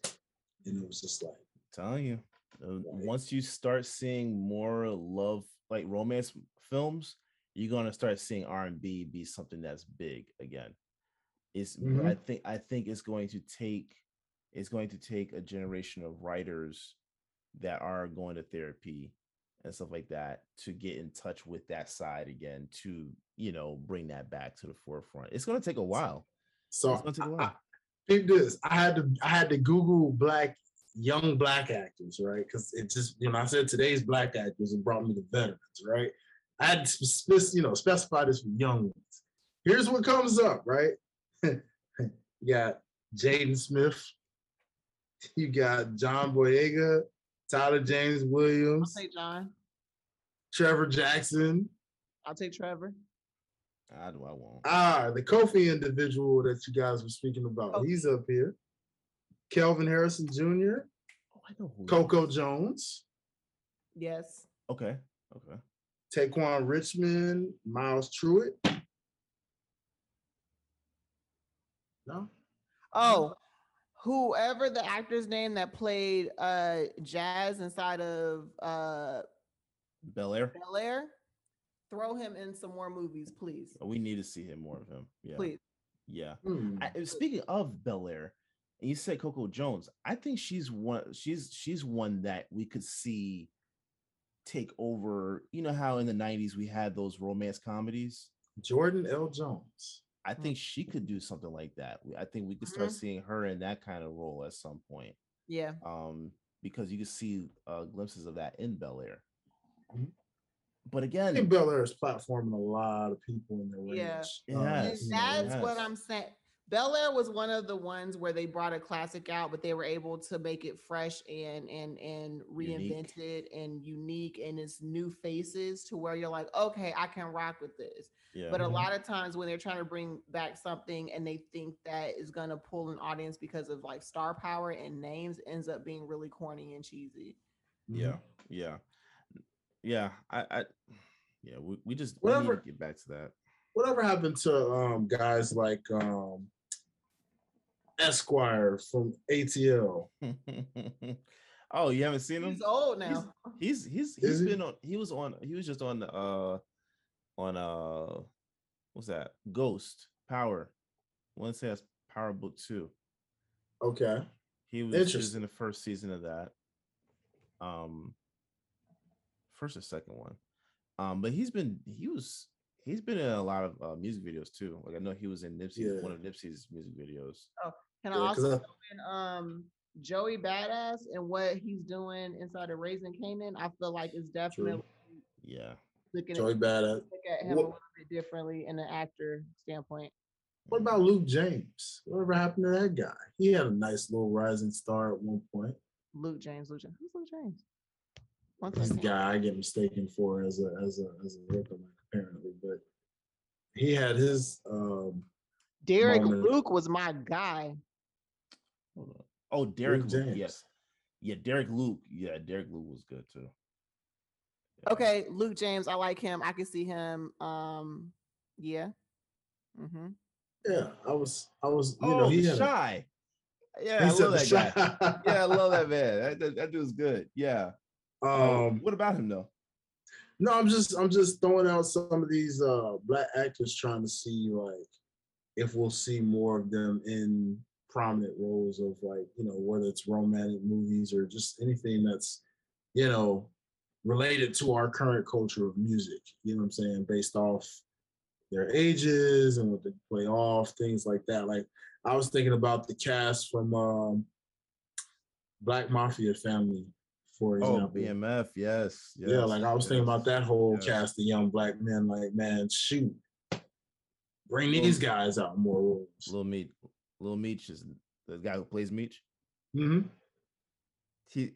and it was just like telling you uh, Right. once you start seeing more love like romance films you're going to start seeing r&b be something that's big again it's i Mhm. think i think it's going to take it's going to take a generation of writers that are going to therapy and stuff like that to get in touch with that side again to you know bring that back to the forefront it's going to take a while so. it's going to take a I- while I- Think this. I had to I had to Google black young black actors, right? Because it just you know I said today's black actors and brought me the veterans, right? I had to you know specify this for young ones. Here's what comes up, right? you got Jaden Smith, you got John Boyega, Tyler James Williams. I'll take John. Trevor Jackson. I'll take Trevor. i do i won't Ah, the Kofi individual that you guys were speaking about. Kofi. He's up here. Kelvin Harrison Jr., oh, I know who Coco is. Jones, Yes. okay okay Tequan Richmond, Myles Truitt. No? Oh, whoever the actor's name that played uh Jazz inside of uh bel air Bel Air, throw him in some more movies, please. we need to see him more of him yeah Please. yeah Hmm. I, speaking of Bel Air, and you said Coco Jones, I think she's one. She's she's one that we could see take over. You know how in the '90s we had those romance comedies. Jordan L. Jones. I think she could do something like that. I think we could start Mhm. seeing her in that kind of role at some point. Yeah. Um, because you can see uh, glimpses of that in Bel Air. Mhm. But again, think Bel Air is platforming a lot of people in their range. Yeah. It has. And you know, that's what. I'm saying. Bel Air was one of the ones where they brought a classic out, but they were able to make it fresh and and and reinvent it and unique and its new faces to where you're like, okay, I can rock with this. yeah, But a Mhm. lot of times when they're trying to bring back something and they think that is gonna pull an audience because of like star power and names, ends up being really corny and cheesy. yeah, yeah, yeah. I, I yeah, we, we just we need to get back to that. Whatever happened to um, guys like um, Esquire from ATL? oh, you haven't seen him? He's old now. He's he's Is he's he? been on. He was on. He was just on the uh on uh what's that? Ghost Power. One says Power Book Two. Okay. He was, he was in the first season of that. Um, first or second one. Um, but he's been he was he's been in a lot of uh, music videos too. Like I know he was in Nipsey one of Nipsey's music videos. Oh, can Yeah, I 'cause also I- throw in um Joey Badass and what he's doing inside of Raising Kanan? I feel like it's definitely Yeah. looking Joey at, Badass. look at him a little bit differently in an actor standpoint. What about Luke James? Whatever happened to that guy? He had a nice little rising star at one point. Luke James. Luke James. Who's Luke James? One This guy I get mistaken for as a as a as a lookalike apparently, but he had his um Derek moment. Luke was my guy. Hold on. Oh, Derek Luke Luke. James. Yes. Yeah, Derek Luke. Yeah, Derek Luke was good too. Yeah. Okay, Luke James. I like him. I can see him. Um, yeah. Mm-hmm. yeah, I was I was you oh, know he had a, shy. Yeah, he I love the that guy. Yeah, I love that man. That, that, that dude's good. Yeah. Um, um what about him though? No, I'm just I'm just throwing out some of these uh black actors trying to see like if we'll see more of them in prominent roles of like, you know, whether it's romantic movies or just anything that's, you know, related to our current culture of music. You know what I'm saying? Based off their ages and what they play off, things like that. Like I was thinking about the cast from um Black Mafia family, for Oh. BMF. Yes. yes Yeah, like I was thinking about that whole yes. cast of young black men. Like, man, shoot, bring Well- these guys out more roles. Lil Meech. Lil Meech is the guy who plays Meech. hmm He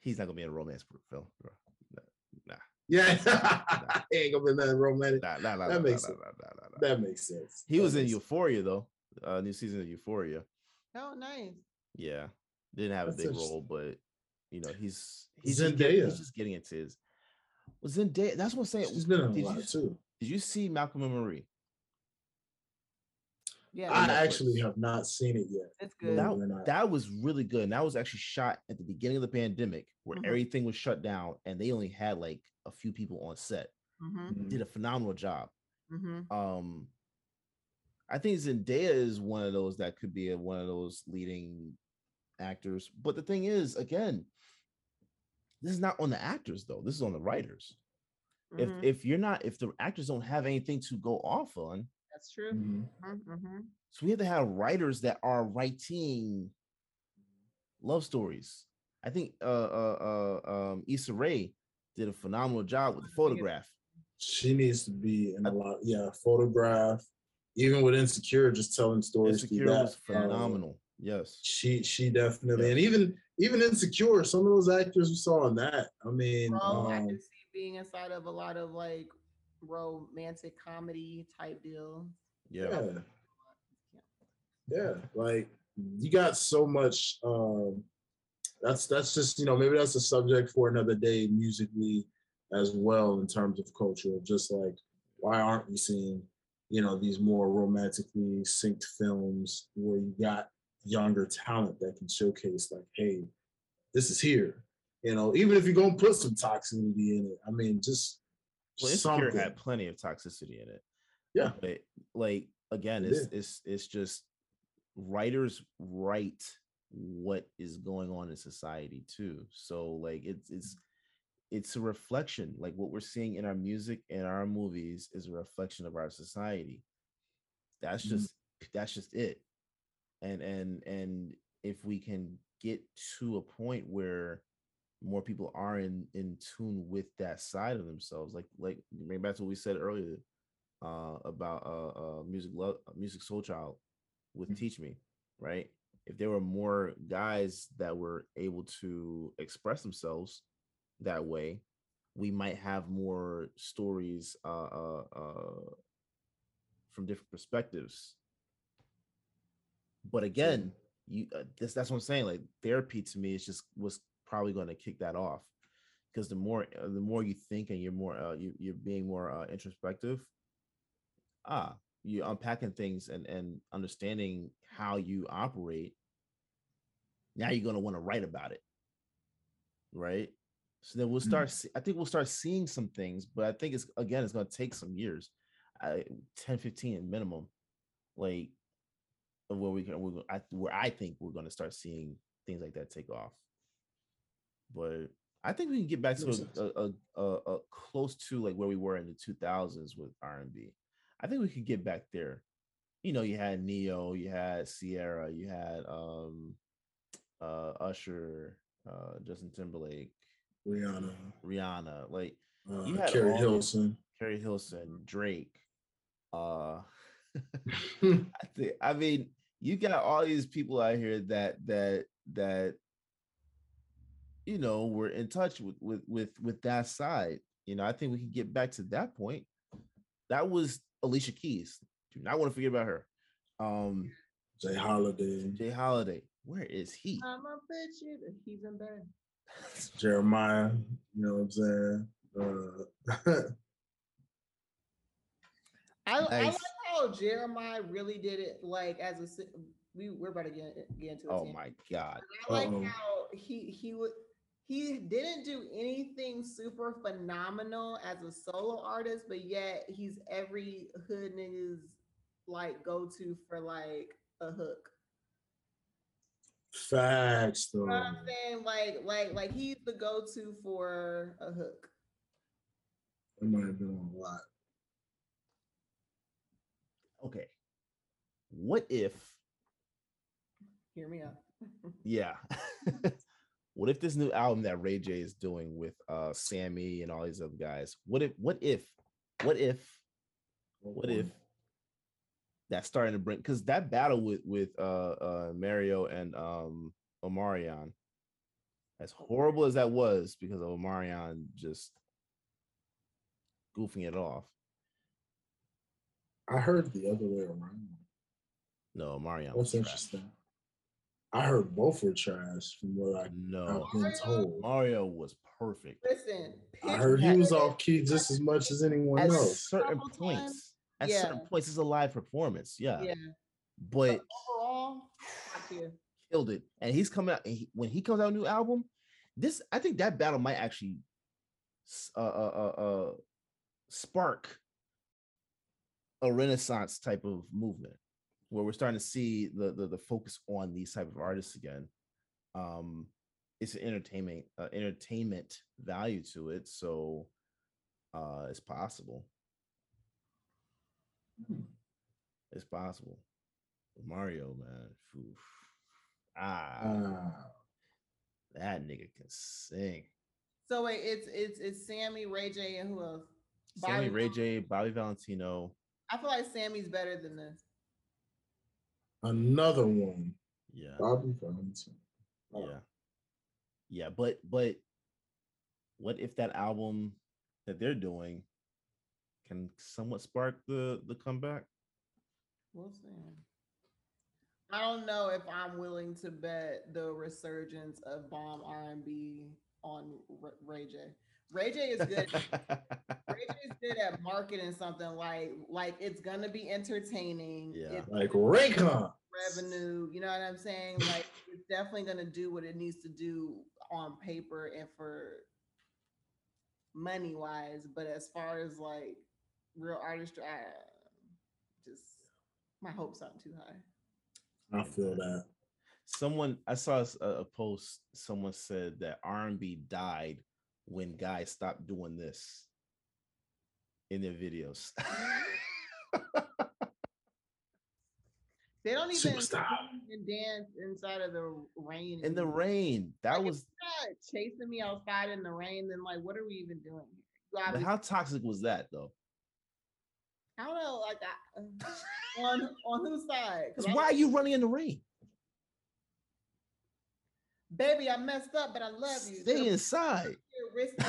he's not gonna be in a romance film. Bro. Nah, Yeah, he ain't gonna be that romantic. nah, nah, nah, That nah, makes nah, sense. nah, nah, nah, nah. That makes sense. He That was in makes sense. Euphoria though. Uh, new season of Euphoria. Oh, nice. Yeah, didn't have a big role, but you know he's he's, he get- Zendaya. he's just getting into his. Was Zendaya? That's what I'm saying. She's been in a lot you, too. Did you see Malcolm and Marie? Yeah, I actually have not seen it yet. it's good. That- That, We're not- that was really good. And that was actually shot at the beginning of the pandemic where Mhm. everything was shut down and they only had like a few people on set. mm-hmm, Did a phenomenal job. mm-hmm. Um I think Zendaya is one of those that could be a, one of those leading actors. But the thing is, again, this is not on the actors though. This is on the writers. If mhm. if you're not if the actors don't have anything to go off on, That's true. Mhm. Mm-hmm. So we have to have writers that are writing love stories. I think uh uh uh um Issa Rae did a phenomenal job with the photograph. She needs to be in a lot. Yeah, photograph. Even with insecure, just telling stories. through Insecure that. was Um, phenomenal. Yes. she she definitely, and even even insecure. Some of those actors we saw in that. I mean, Bro, I um, can see being inside of a lot of like romantic comedy type deal. Yeah. yeah, yeah. Like you got so much. um That's that's just you know maybe that's a subject for another day musically as well in terms of culture. Just like why aren't we seeing you know these more romantically synced films where you got younger talent that can showcase like hey this is here you know even if you're gonna put some toxicity in it i mean just Well, Insecure had plenty of toxicity in it. yeah But like again, It it's it's it's just writers write what is going on in society too. So like it's it's it's a reflection. Like what we're seeing in our music and our movies is a reflection of our society. That's Mhm. just that's just it. And and and if we can get to a point where more people are in in tune with that side of themselves like like maybe back to what we said earlier uh about uh, uh music love Musiq Soulchild with Mhm. teach me right if there were more guys that were able to express themselves that way we might have more stories uh uh, uh from different perspectives but again you uh, this that's what i'm saying like therapy to me is just was probably going to kick that off because the more uh, the more you think and you're more uh, you, you're being more uh, introspective ah you're unpacking things and and understanding how you operate now you're going to want to write about it. Right? So then we'll Mm. start see- i think we'll start seeing some things but i think it's again it's going to take some years I, 10 15 minimum like of where we can we're, I, where i think we're going to start seeing things like that take off. But i think we can get back to a, a, a, a, close to like where we were in the 2000s with r&b i think we could get back there. You know you had Ne-Yo you had Ciara you had um uh usher uh justin timberlake rihanna. Rihanna like uh, You had Keri Hilson. Keri Hilson, Drake. Uh I think I mean you got all these people out here that that that you know were in touch with with with with that side. You know, I think we can get back to that point. That was Alicia Keys. Do not want to forget about her. Um J. Holiday J. Holiday. Where is he? I'm a bitch. He's in bed. Jeremih you know what i'm saying uh I, I like Nice. how Jeremih really did it. Like as a we we're about to get, get into. it, Oh Sam. my god. I like Uh-oh. how he he would he didn't do anything super phenomenal as a solo artist, but yet he's every hood nigga's like go to for like a hook. facts though You know what I'm saying? Like like like he's the go to for a hook. it might have been on a lot Okay. What if Hear me out. Yeah. what if this new album that Ray J is doing with uh Sammie and all these other guys? What if what if what if what if that's starting to bring because that battle with with uh uh Mario and um Omarion, as horrible as that was because of Omarion just goofing it off. i heard the other way around No, Omarion That's was trash. interesting. I heard both were trash from what I, No, I've been told. Mario was perfect. Listen, I heard he was off key just as much as anyone else. At else. certain Couple points, times, at yeah. certain points, it's a live performance. Yeah, Yeah, but overall, killed it. And he's coming out and he, when he comes out a new album. This I think that battle might actually uh, uh, uh, uh, spark a renaissance type of movement where we're starting to see the the, the focus on these type of artists again. Um, it's an entertainment uh, entertainment value to it, so uh, it's possible. It's possible. Mario, man. Phew. Ah, Ah, that nigga can sing. So wait, it's it's it's Sammie, Ray J, and who else? Sammie Bobby Ray Val- J, Bobby Valentino. I feel like Sammie's better than this. Another one. Yeah, Bobby Valentine. Oh. yeah, yeah. But but what if that album that they're doing can somewhat spark the the comeback? We'll see. I don't know if I'm willing to bet the resurgence of bomb R&B on R- Ray J. Ray J is good. Ray J is good at marketing something like like it's gonna be entertaining. Yeah. It's Like Raycon. revenue. You know what I'm saying? Like it's definitely gonna do what it needs to do on paper and for money wise. But as far as like real artistry, I just my hopes aren't too high. I feel that. someone I saw a post. Someone said that R and B died when guys stop doing this in their videos. They don't even dance inside of the rain. in the rain, that Like, was. chasing me outside in the rain. Then like, what are we even doing here? How toxic was that though? I don't know, like I, uh, on on whose side? Because why are you running in the rain? baby, I messed up, but I love you. Stay inside. Risking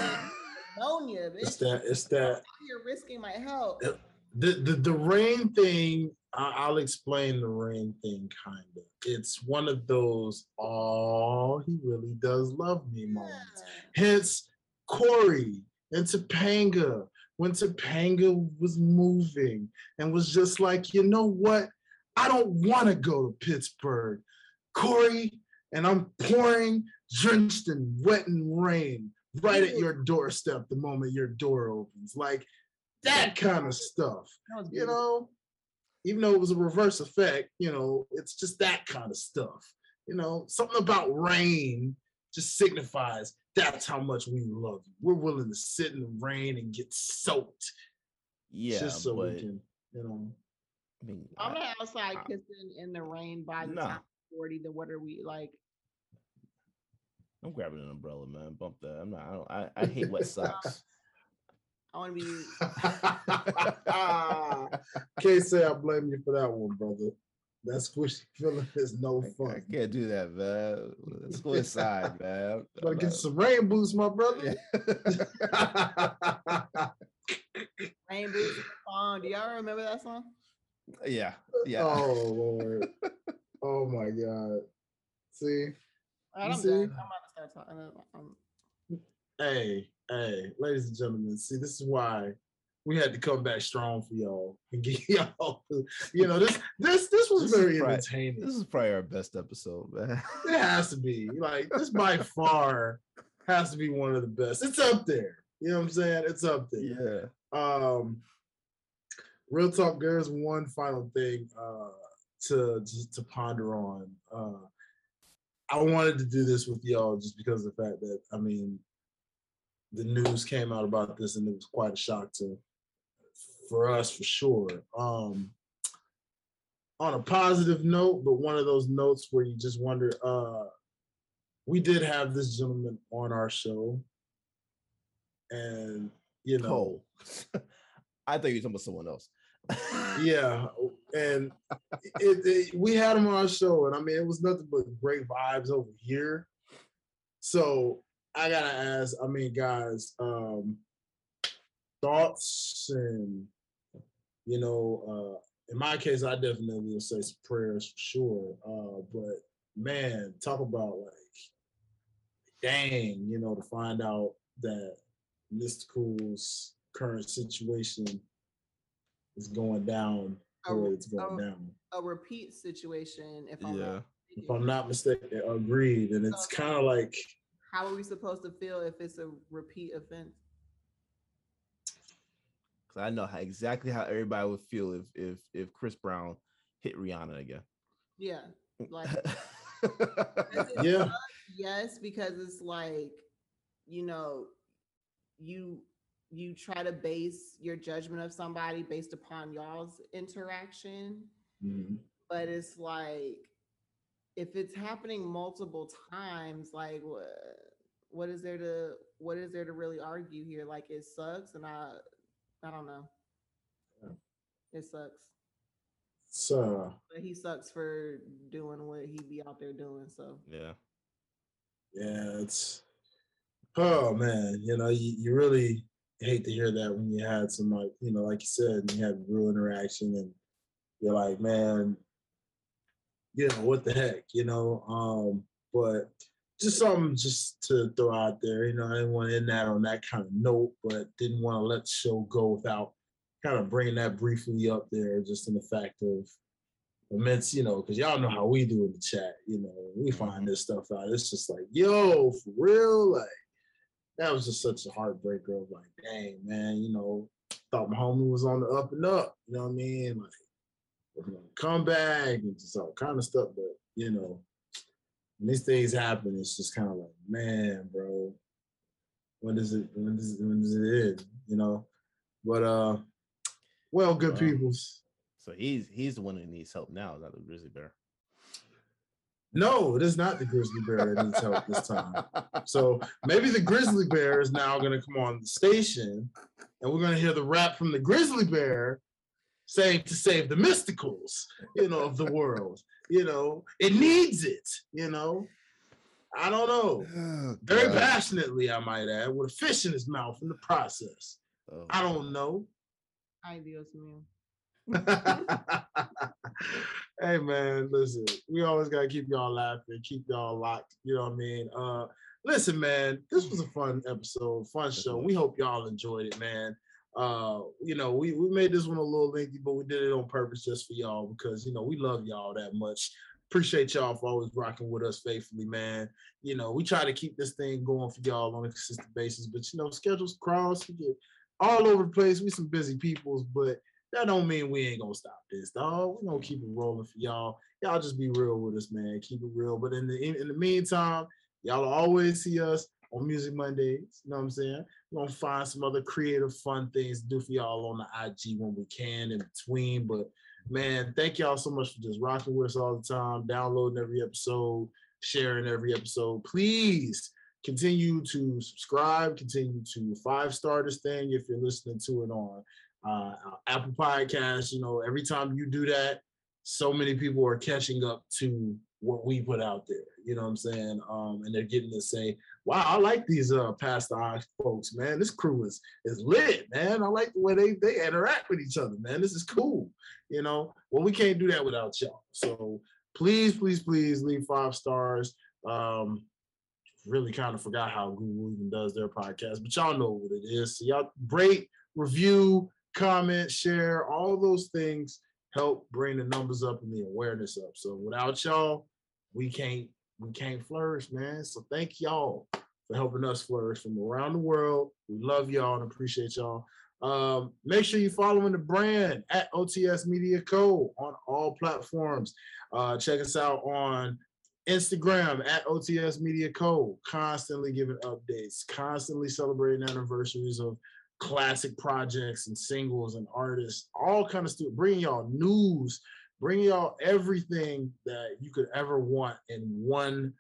pneumonia, bitch. It's that. It's that. You're risking my health. The the, the rain thing. I'll explain the rain thing. Kind of. It's one of those. Oh, he really does love me moments. Hence, Cory and Topanga. When Topanga was moving and was just like, you know what? I don't want to go to Pittsburgh. Cory, and I'm pouring, drenched in wet and rain right at your doorstep the moment your door opens. Like that kind of stuff. You know, even though it was a reverse effect, you know, it's just that kind of stuff. You know, something about rain just signifies that's how much we love you. We're willing to sit in the rain and get soaked Yeah, just so but we can, you know. I mean, I'm I- outside I- kissing in the rain by the Nah. time 40. Then what are we like? I'm grabbing an umbrella, man. Bump that. I'm not. I, don't, I, I hate wet socks. I want to be. Can't say I blame you for that one, brother. That squishy feeling is no I, I can't do that, man. Let's go inside, man. Better I'm get some rain boots, my brother. Rain Boots song. Do y'all remember that song? yeah, yeah. Oh Lord. oh my God. See, All right, I'm see? done. I'm about to start talking. Hey, hey, ladies and gentlemen, see, this is why we had to come back strong for y'all and get y'all. You know, this this this was This very right. entertaining. This is probably our best episode, man. It has to be like this by far has to be one of the best. It's up there. You know what I'm saying? It's up there. yeah. Um, real talk. There's one final thing uh, to, to to ponder on. Uh, I wanted to do this with y'all just because of the fact that I mean, the news came out about this and it was quite a shock to for us for sure. Um, on a positive note, but one of those notes where you just wonder. Uh, we did have this gentleman on our show, and you know. Cole. I thought you were talking about someone else. Yeah and it, it- we had him on our show and i mean it was nothing but great vibes over here. So i gotta ask i mean guys um thoughts and you know uh in my case i definitely will say some prayers for sure uh but man, talk about like, dang, you know, to find out that Mystikal's current situation is going down the way it's going a- down. A repeat situation. If I'm Yeah. not If mistaken. I'm not mistaken, agreed. And it's kind of like, How are we supposed to feel if it's a repeat offense? Because I know how, exactly how everybody would feel if if if Chris Brown hit Rihanna again. Yeah. Like yeah, yes, because it's like, you know, you you try to base your judgment of somebody based upon y'all's interaction, Mhm. but it's like if it's happening multiple times, like what what is there to what is there to really argue here? Like it sucks and I I don't know. It sucks. so But he sucks for doing what he be out there doing. So yeah. yeah, it's oh man, you know, you, you really hate to hear that when you had some like, you know, like you said, you had real interaction and you're like, man, you know, what the heck, you know? Um, but just something just to throw out there, you know, I didn't want to end that on that kind of note, but didn't want to let the show go without kind of bringing that briefly up there, just in the fact of immense, you know, because y'all know how we do in the chat, you know, we find this stuff out. It's just like, yo, for real, like that was just such a heartbreaker of like, dang, man, you know, thought my homie was on the up and up, you know what I mean? Like, was gonna come back and just all kind of stuff, but you know, when these things happen, it's just kind of like, man, bro, when does it when does it, when does it end? You know? But uh well, good Wow. peoples. So he's he's the one that needs help now, not the grizzly bear. No, it is not the grizzly bear that needs help this time. So maybe the grizzly bear is now going to come on the station, and we're going to hear the rap from the grizzly bear saying to save the Mystikals, you know, of the world. You know, it needs it. You know, I don't know. Oh, Very passionately, I might add, with a fish in his mouth in the process. Oh, I don't know. Ay, Dios mío. hey man, listen, we always gotta keep y'all laughing, keep y'all locked. You know what I mean? Uh listen, man, this was a fun episode, fun show. We hope y'all enjoyed it, man. Uh, you know, we, we made this one a little lengthy, but we did it on purpose just for y'all because you know we love y'all that much. Appreciate y'all for always rocking with us faithfully, man. You know, we try to keep this thing going for y'all on a consistent basis, but you know, schedules cross, we get all over the place. We some busy peoples, but that don't mean we ain't gonna stop this, dog. We gonna keep it rolling for y'all. Y'all just be real with us, man. Keep it real. But in the in, the meantime, y'all always see us on Music Mondays. You know what I'm saying? We're gonna find some other creative, fun things to do for y'all on the IG when we can in between. But man, thank y'all so much for just rocking with us all the time, downloading every episode, sharing every episode. Please continue to subscribe, continue to five star this thing if you're listening to it on uh, Apple Podcasts. You know, every time you do that, so many people are catching up to what we put out there. You know what I'm saying? Um, and they're getting to say, "Wow, I like these uh past the folks, man. This crew is is lit, man. I like the way they they interact with each other, man. This is cool." You know, well, we can't do that without y'all. So please, please, please leave five stars. Um, really kind of forgot how Google even does their podcast, but y'all know what it is. So y'all rate, review, comment, share, all those things help bring the numbers up and the awareness up. So without y'all, we can't we can't flourish, man. So thank y'all for helping us flourish from around the world. We love y'all and appreciate y'all. Um, make sure you're following the brand at OTS Media Co. on all platforms. Uh, check us out on Instagram at OTS Media Co. Constantly giving updates, constantly celebrating anniversaries of classic projects and singles and artists, all kind of stuff. Bringing y'all news, bringing y'all everything that you could ever want in one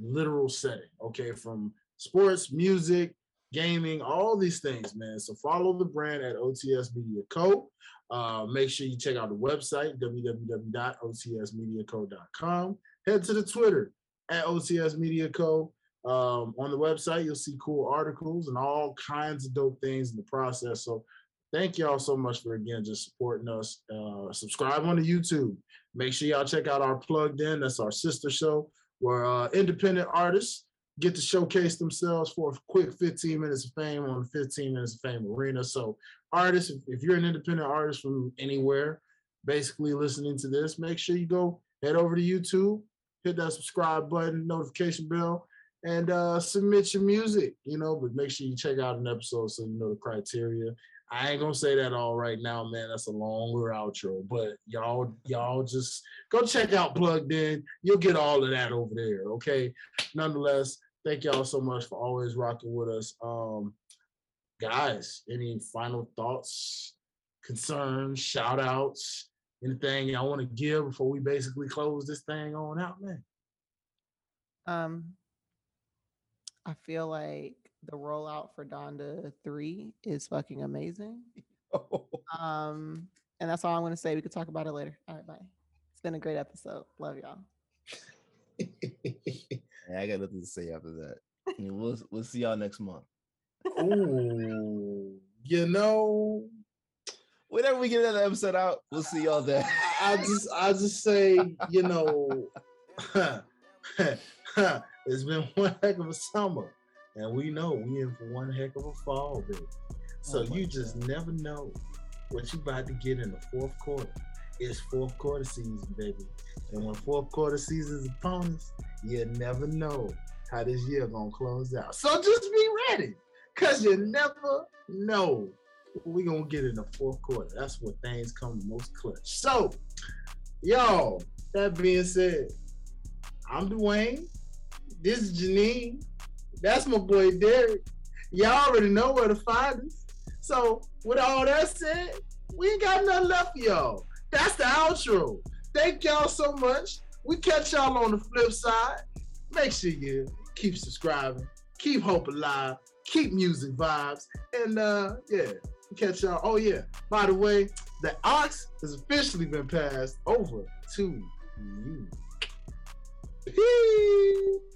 literal setting. Okay, from sports, music, gaming, all these things, man. So follow the brand at OTS Media Co. Uh, make sure you check out the website www.otsmediaco.com. Head to the Twitter at OTS Media Co. Um, on the website, you'll see cool articles and all kinds of dope things in the process. So thank y'all so much for again just supporting us. Uh, subscribe on the YouTube. Make sure y'all check out our plugged in. That's our sister show where uh, independent artists get to showcase themselves for a quick 15 minutes of fame on the 15 minutes of fame arena. So, artists, if you're an independent artist from anywhere, basically listening to this, make sure you go head over to YouTube, hit that subscribe button, notification bell, and uh, submit your music. You know, but make sure you check out an episode so you know the criteria. I ain't gonna say that all right now, man. That's a longer outro, but y'all, y'all just go check out Plugged In. You'll get all of that over there. Okay. Nonetheless, thank y'all so much for always rocking with us. Um, guys, any final thoughts, concerns, shout outs, anything y'all want to give before we basically close this thing on out, man? Um, I feel like the rollout for Donda 3 is fucking amazing. Um, and that's all I'm gonna say. We could talk about it later. All right, bye. It's been a great episode. Love y'all. Yeah, I got nothing to say after that. We'll we'll see y'all next month. Ooh, you know, Whenever we get another episode out, we'll see y'all there. I just I just say, you know, it's been one heck of a summer, and we know we in for one heck of a fall, baby. So Oh you just never know what you about to get in the fourth quarter. It's fourth quarter season, baby. And when fourth quarter season is upon us, you never know how this year gonna close out. So just be ready, cause you never know we gonna get in the fourth quarter. That's where things come most clutch. So, y'all, that being said, I'm Dwayne. This is Janine. That's my boy Derek. Y'all already know where to find us. So, with all that said, we ain't got nothing left for y'all. That's the outro. Thank y'all so much. We catch y'all on the flip side. Make sure you keep subscribing, keep hope alive, keep music vibes, and uh, yeah, catch y'all. Oh yeah, by the way, the aux has officially been passed over to you. Peace.